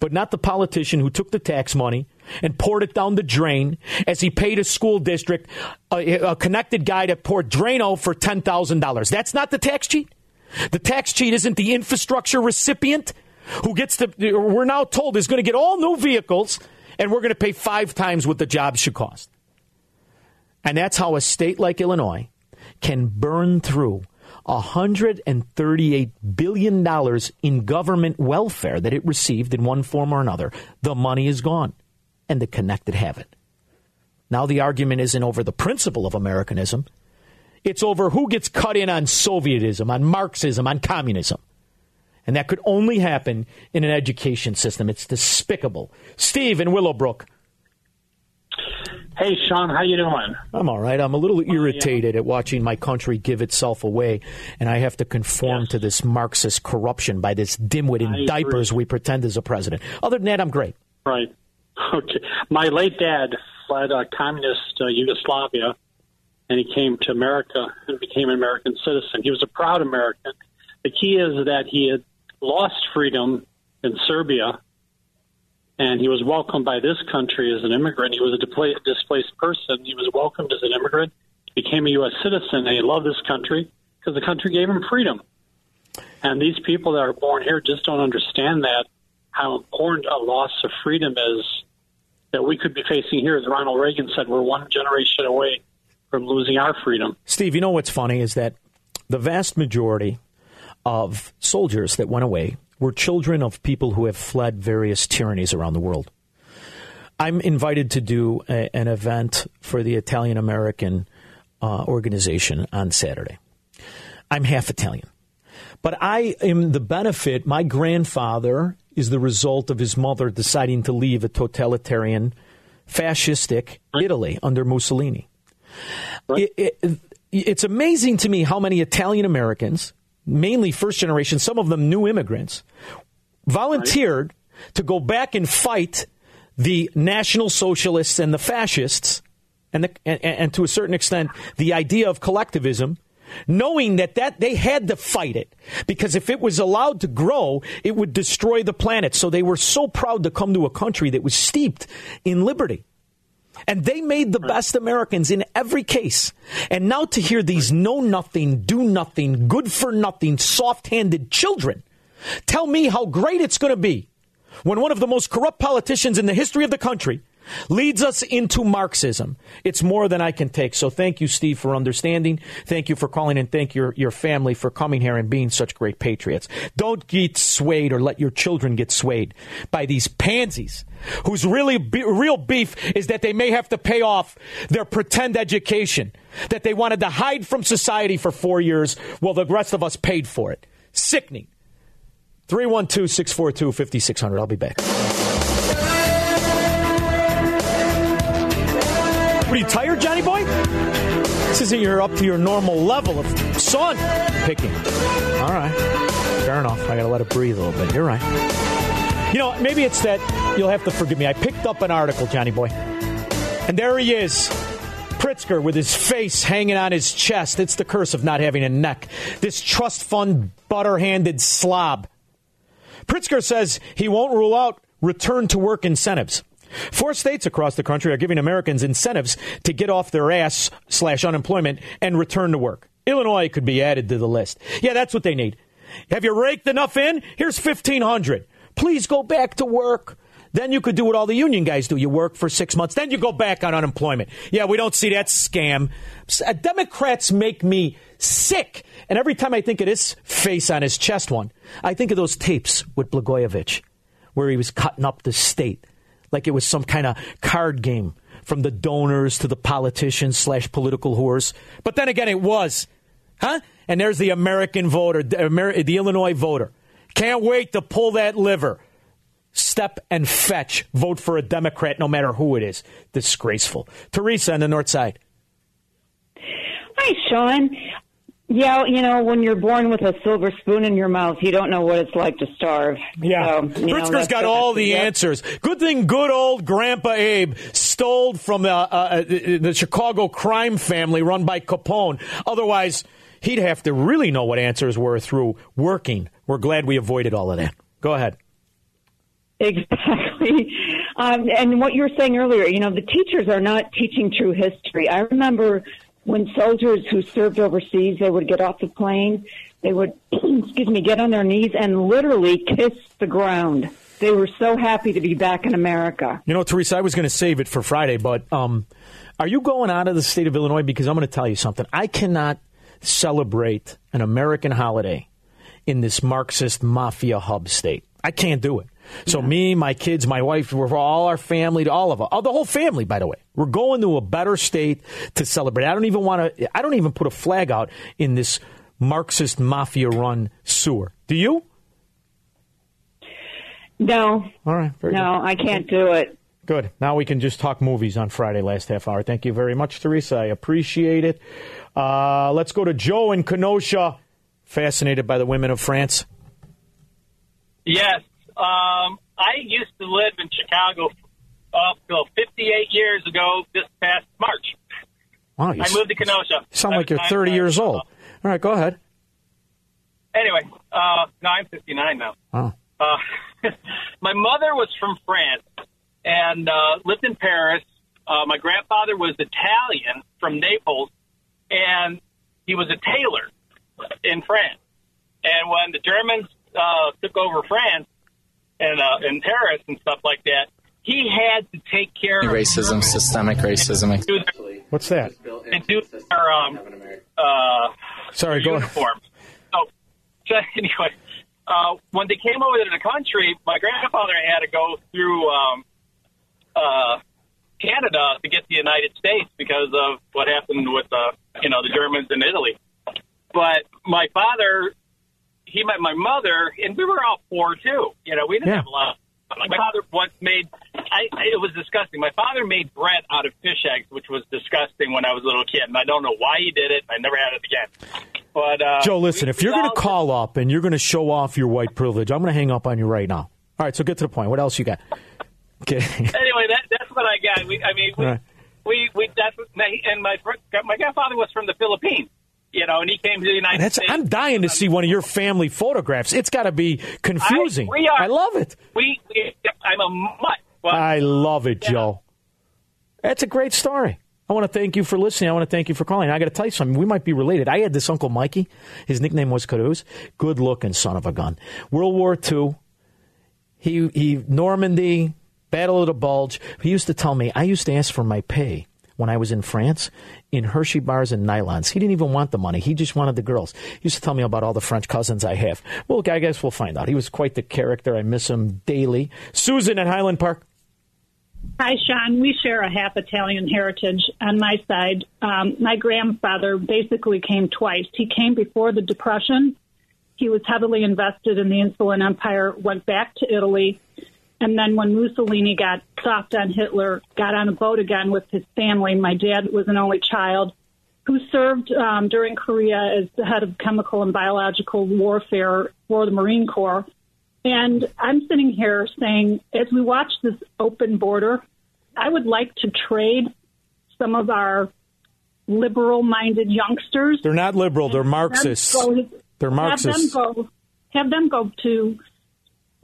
but not the politician who took the tax money and poured it down the drain as he paid a school district, a, a connected guy that poured Drano for $10,000. That's not the tax cheat. The tax cheat isn't the infrastructure recipient who gets to, we're now told is going to get all new vehicles and we're going to pay five times what the jobs should cost. And that's how a state like Illinois can burn through $138 billion in government welfare that it received in one form or another. The money is gone, and the connected have it. Now the argument isn't over the principle of Americanism, it's over who gets cut in on Sovietism, on Marxism, on communism. And that could only happen in an education system. It's despicable. Steve in Willowbrook. Hey, Shaun, how you doing? I'm all right. I'm a little irritated at watching my country give itself away, and I have to conform yes. to this Marxist corruption by this dimwit in I diapers agree. we pretend is a president. Other than that, I'm great. Right. <laughs> Okay. My late dad fled uh, communist uh, Yugoslavia, and he came to America and became an American citizen. He was a proud American. The key is that he had lost freedom in Serbia and he was welcomed by this country as an immigrant. He was a displaced person. He was welcomed as an immigrant, he became a U.S. citizen, and he loved this country because the country gave him freedom. And these people that are born here just don't understand that how important a loss of freedom is that we could be facing here. As Ronald Reagan said, we're one generation away from losing our freedom. Steve, you know what's funny is that the vast majority of soldiers that went away were children of people who have fled various tyrannies around the world. I'm invited to do a, an event for the Italian American uh, organization on Saturday. I'm half Italian. But I am the benefit. My grandfather is the result of his mother deciding to leave a totalitarian, fascistic Italy under Mussolini. Right. It, it, it's amazing to me how many Italian Americans mainly first generation, some of them new immigrants, volunteered right. to go back and fight the National Socialists and the fascists, and, the, and, and to a certain extent, the idea of collectivism knowing that, that they had to fight it because if it was allowed to grow, it would destroy the planet. So they were so proud to come to a country that was steeped in liberty. And they made the best Americans in every case. And now to hear these know nothing, do nothing, good for nothing, soft handed children tell me how great it's going to be when one of the most corrupt politicians in the history of the country leads us into Marxism. It's more than I can take. So thank you, Steve, for understanding. Thank you for calling and thank your, your family for coming here and being such great patriots. Don't get swayed or let your children get swayed by these pansies whose really be, real beef is that they may have to pay off their pretend education that they wanted to hide from society for four years while the rest of us paid for it. Sickening. 312 642 5600. I'll be back. What are you tired, Johnny boy? This isn't your up to your normal level of sun picking. All right. Fair enough. I got to let it breathe a little bit. You're right. You know, maybe it's that you'll have to forgive me. I picked up an article, Johnny boy. And there he is. Pritzker with his face hanging on his chest. It's the curse of not having a neck. This trust fund butter handed slob. Pritzker says he won't rule out return to work incentives. Four states across the country are giving Americans incentives to get off their ass slash unemployment and return to work. Illinois could be added to the list. Yeah, that's what they need. Have you raked enough in? Here's 1500. Please go back to work. Then you could do what all the union guys do. You work for six months, then you go back on unemployment. Yeah, we don't see that scam. Uh, Democrats make me sick. And every time I think of this face on his chest one, I think of those tapes with Blagojevich where he was cutting up the state like it was some kind of card game from the donors to the politicians slash political whores. But then again, it was, huh? And there's the American voter, the, the Illinois voter. Can't wait to pull that liver. Step and fetch. Vote for a Democrat, no matter who it is. Disgraceful. Teresa on the North Side. Hi, Shaun. Yeah, you know, when you're born with a silver spoon in your mouth, you don't know what it's like to starve. Yeah. So, Pritzker's got all the answers. Good thing good old Grandpa Abe stole from uh, uh, the Chicago crime family run by Capone. Otherwise, he'd have to really know what answers were through working. We're glad we avoided all of that. Go ahead. Exactly. <laughs> Um, and what you were saying earlier, you know, the teachers are not teaching true history. I remember when soldiers who served overseas, they would get off the plane, they would, <clears throat> excuse me, get on their knees and literally kiss the ground. They were so happy to be back in America. You know, Teresa, I was going to save it for Friday, but um, are you going out of the state of Illinois? Because I'm going to tell you something. I cannot celebrate an American holiday in this Marxist mafia hub state. I can't do it. So yeah. me, my kids, my wife, we're all our family, all of us, the whole family, by the way. We're going to a better state to celebrate. I don't even want to. I don't even put a flag out in this Marxist mafia-run sewer. Do you? No. All right. no, good. I can't do it. Good. Now we can just talk movies on Friday, last half hour. Thank you very much, Teresa. I appreciate it. Uh, let's go to Joe in Kenosha. Fascinated by the women of France. Yes. Um, I used to live in Chicago up till 58 years ago this past March. Wow, you I moved to Kenosha. Sound like you're 30 years old. All right, go ahead. Anyway, uh, no, I'm 59 now. Oh. Uh, <laughs> my mother was from France and uh, lived in Paris. Uh, my grandfather was Italian from Naples, and he was a tailor in France. And when the Germans uh, took over France and uh, in Paris and stuff like that, he had to take care of racism, systemic racism. What's that? and do their um, uh, Sorry, their go uniforms. So, so <laughs> anyway, uh, when they came over to the country, my grandfather had to go through um, uh, Canada to get to the United States because of what happened with the you know the Germans in Italy. But my father, he met my mother, and we were all poor too. You know, we didn't Yeah. have a lot. My father once made, I, it was disgusting. My father made bread out of fish eggs, which was disgusting when I was a little kid, and I don't know why he did it. I never had it again. But uh, Joe, listen, if you're going to call up and you're going to show off your white privilege, I'm going to hang up on you right now. All right, so get to the point. What else you got? Okay. <laughs> anyway, that, that's what I got. We, I mean, we, right. we, we that's and my my grandfather was from the Philippines, you know, and he came to the United That's, States. I'm dying to see one of your family photographs. It's got to be confusing. I, we are, I love it. We, we, I'm a mutt. I love it, Joe. That's a great story. I want to thank you for listening. I want to thank you for calling. I got to tell you something. We might be related. I had this Uncle Mikey. His nickname was Caduce. Good looking son of a gun. World War II. He, he, Normandy, Battle of the Bulge. He used to tell me, I used to ask for my pay when I was in France in Hershey bars and nylons. He didn't even want the money. He just wanted the girls. He used to tell me about all the French cousins I have. Well, I guess we'll find out. He was quite the character. I miss him daily. Susan at Highland Park. Hi, Shaun. We share a half Italian heritage on my side. Um, my grandfather basically came twice. He came before the Depression. He was heavily invested in the Insulan Empire, went back to Italy, and then when Mussolini got soft on Hitler, got on a boat again with his family. My dad was an only child who served um, during Korea as the head of chemical and biological warfare for the Marine Corps. And I'm sitting here saying, as we watch this open border, I would like to trade some of our liberal minded youngsters. They're not liberal. They're Marxists. Go- They're Marxists. Have them go, have them go to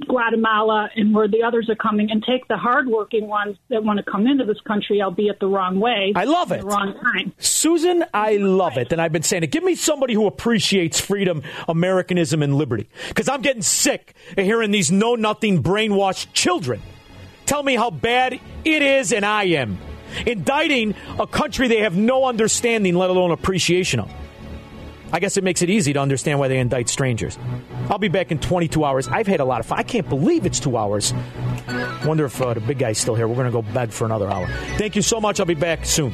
Guatemala and where the others are coming and take the hardworking ones that want to come into this country, albeit the wrong way. I love it. The wrong time. Susan, I love it. And I've been saying it. Give me somebody who appreciates freedom, Americanism, and liberty. Because I'm getting sick of hearing these know nothing brainwashed children tell me how bad it is, and I am. Indicting a country they have no understanding, let alone appreciation of. I guess it makes it easy to understand why they indict strangers. I'll be back in 22 hours. I've had a lot of fun. I can't believe it's two hours. Wonder if uh, the big guy's still here. We're going to go beg for another hour. Thank you so much. I'll be back soon.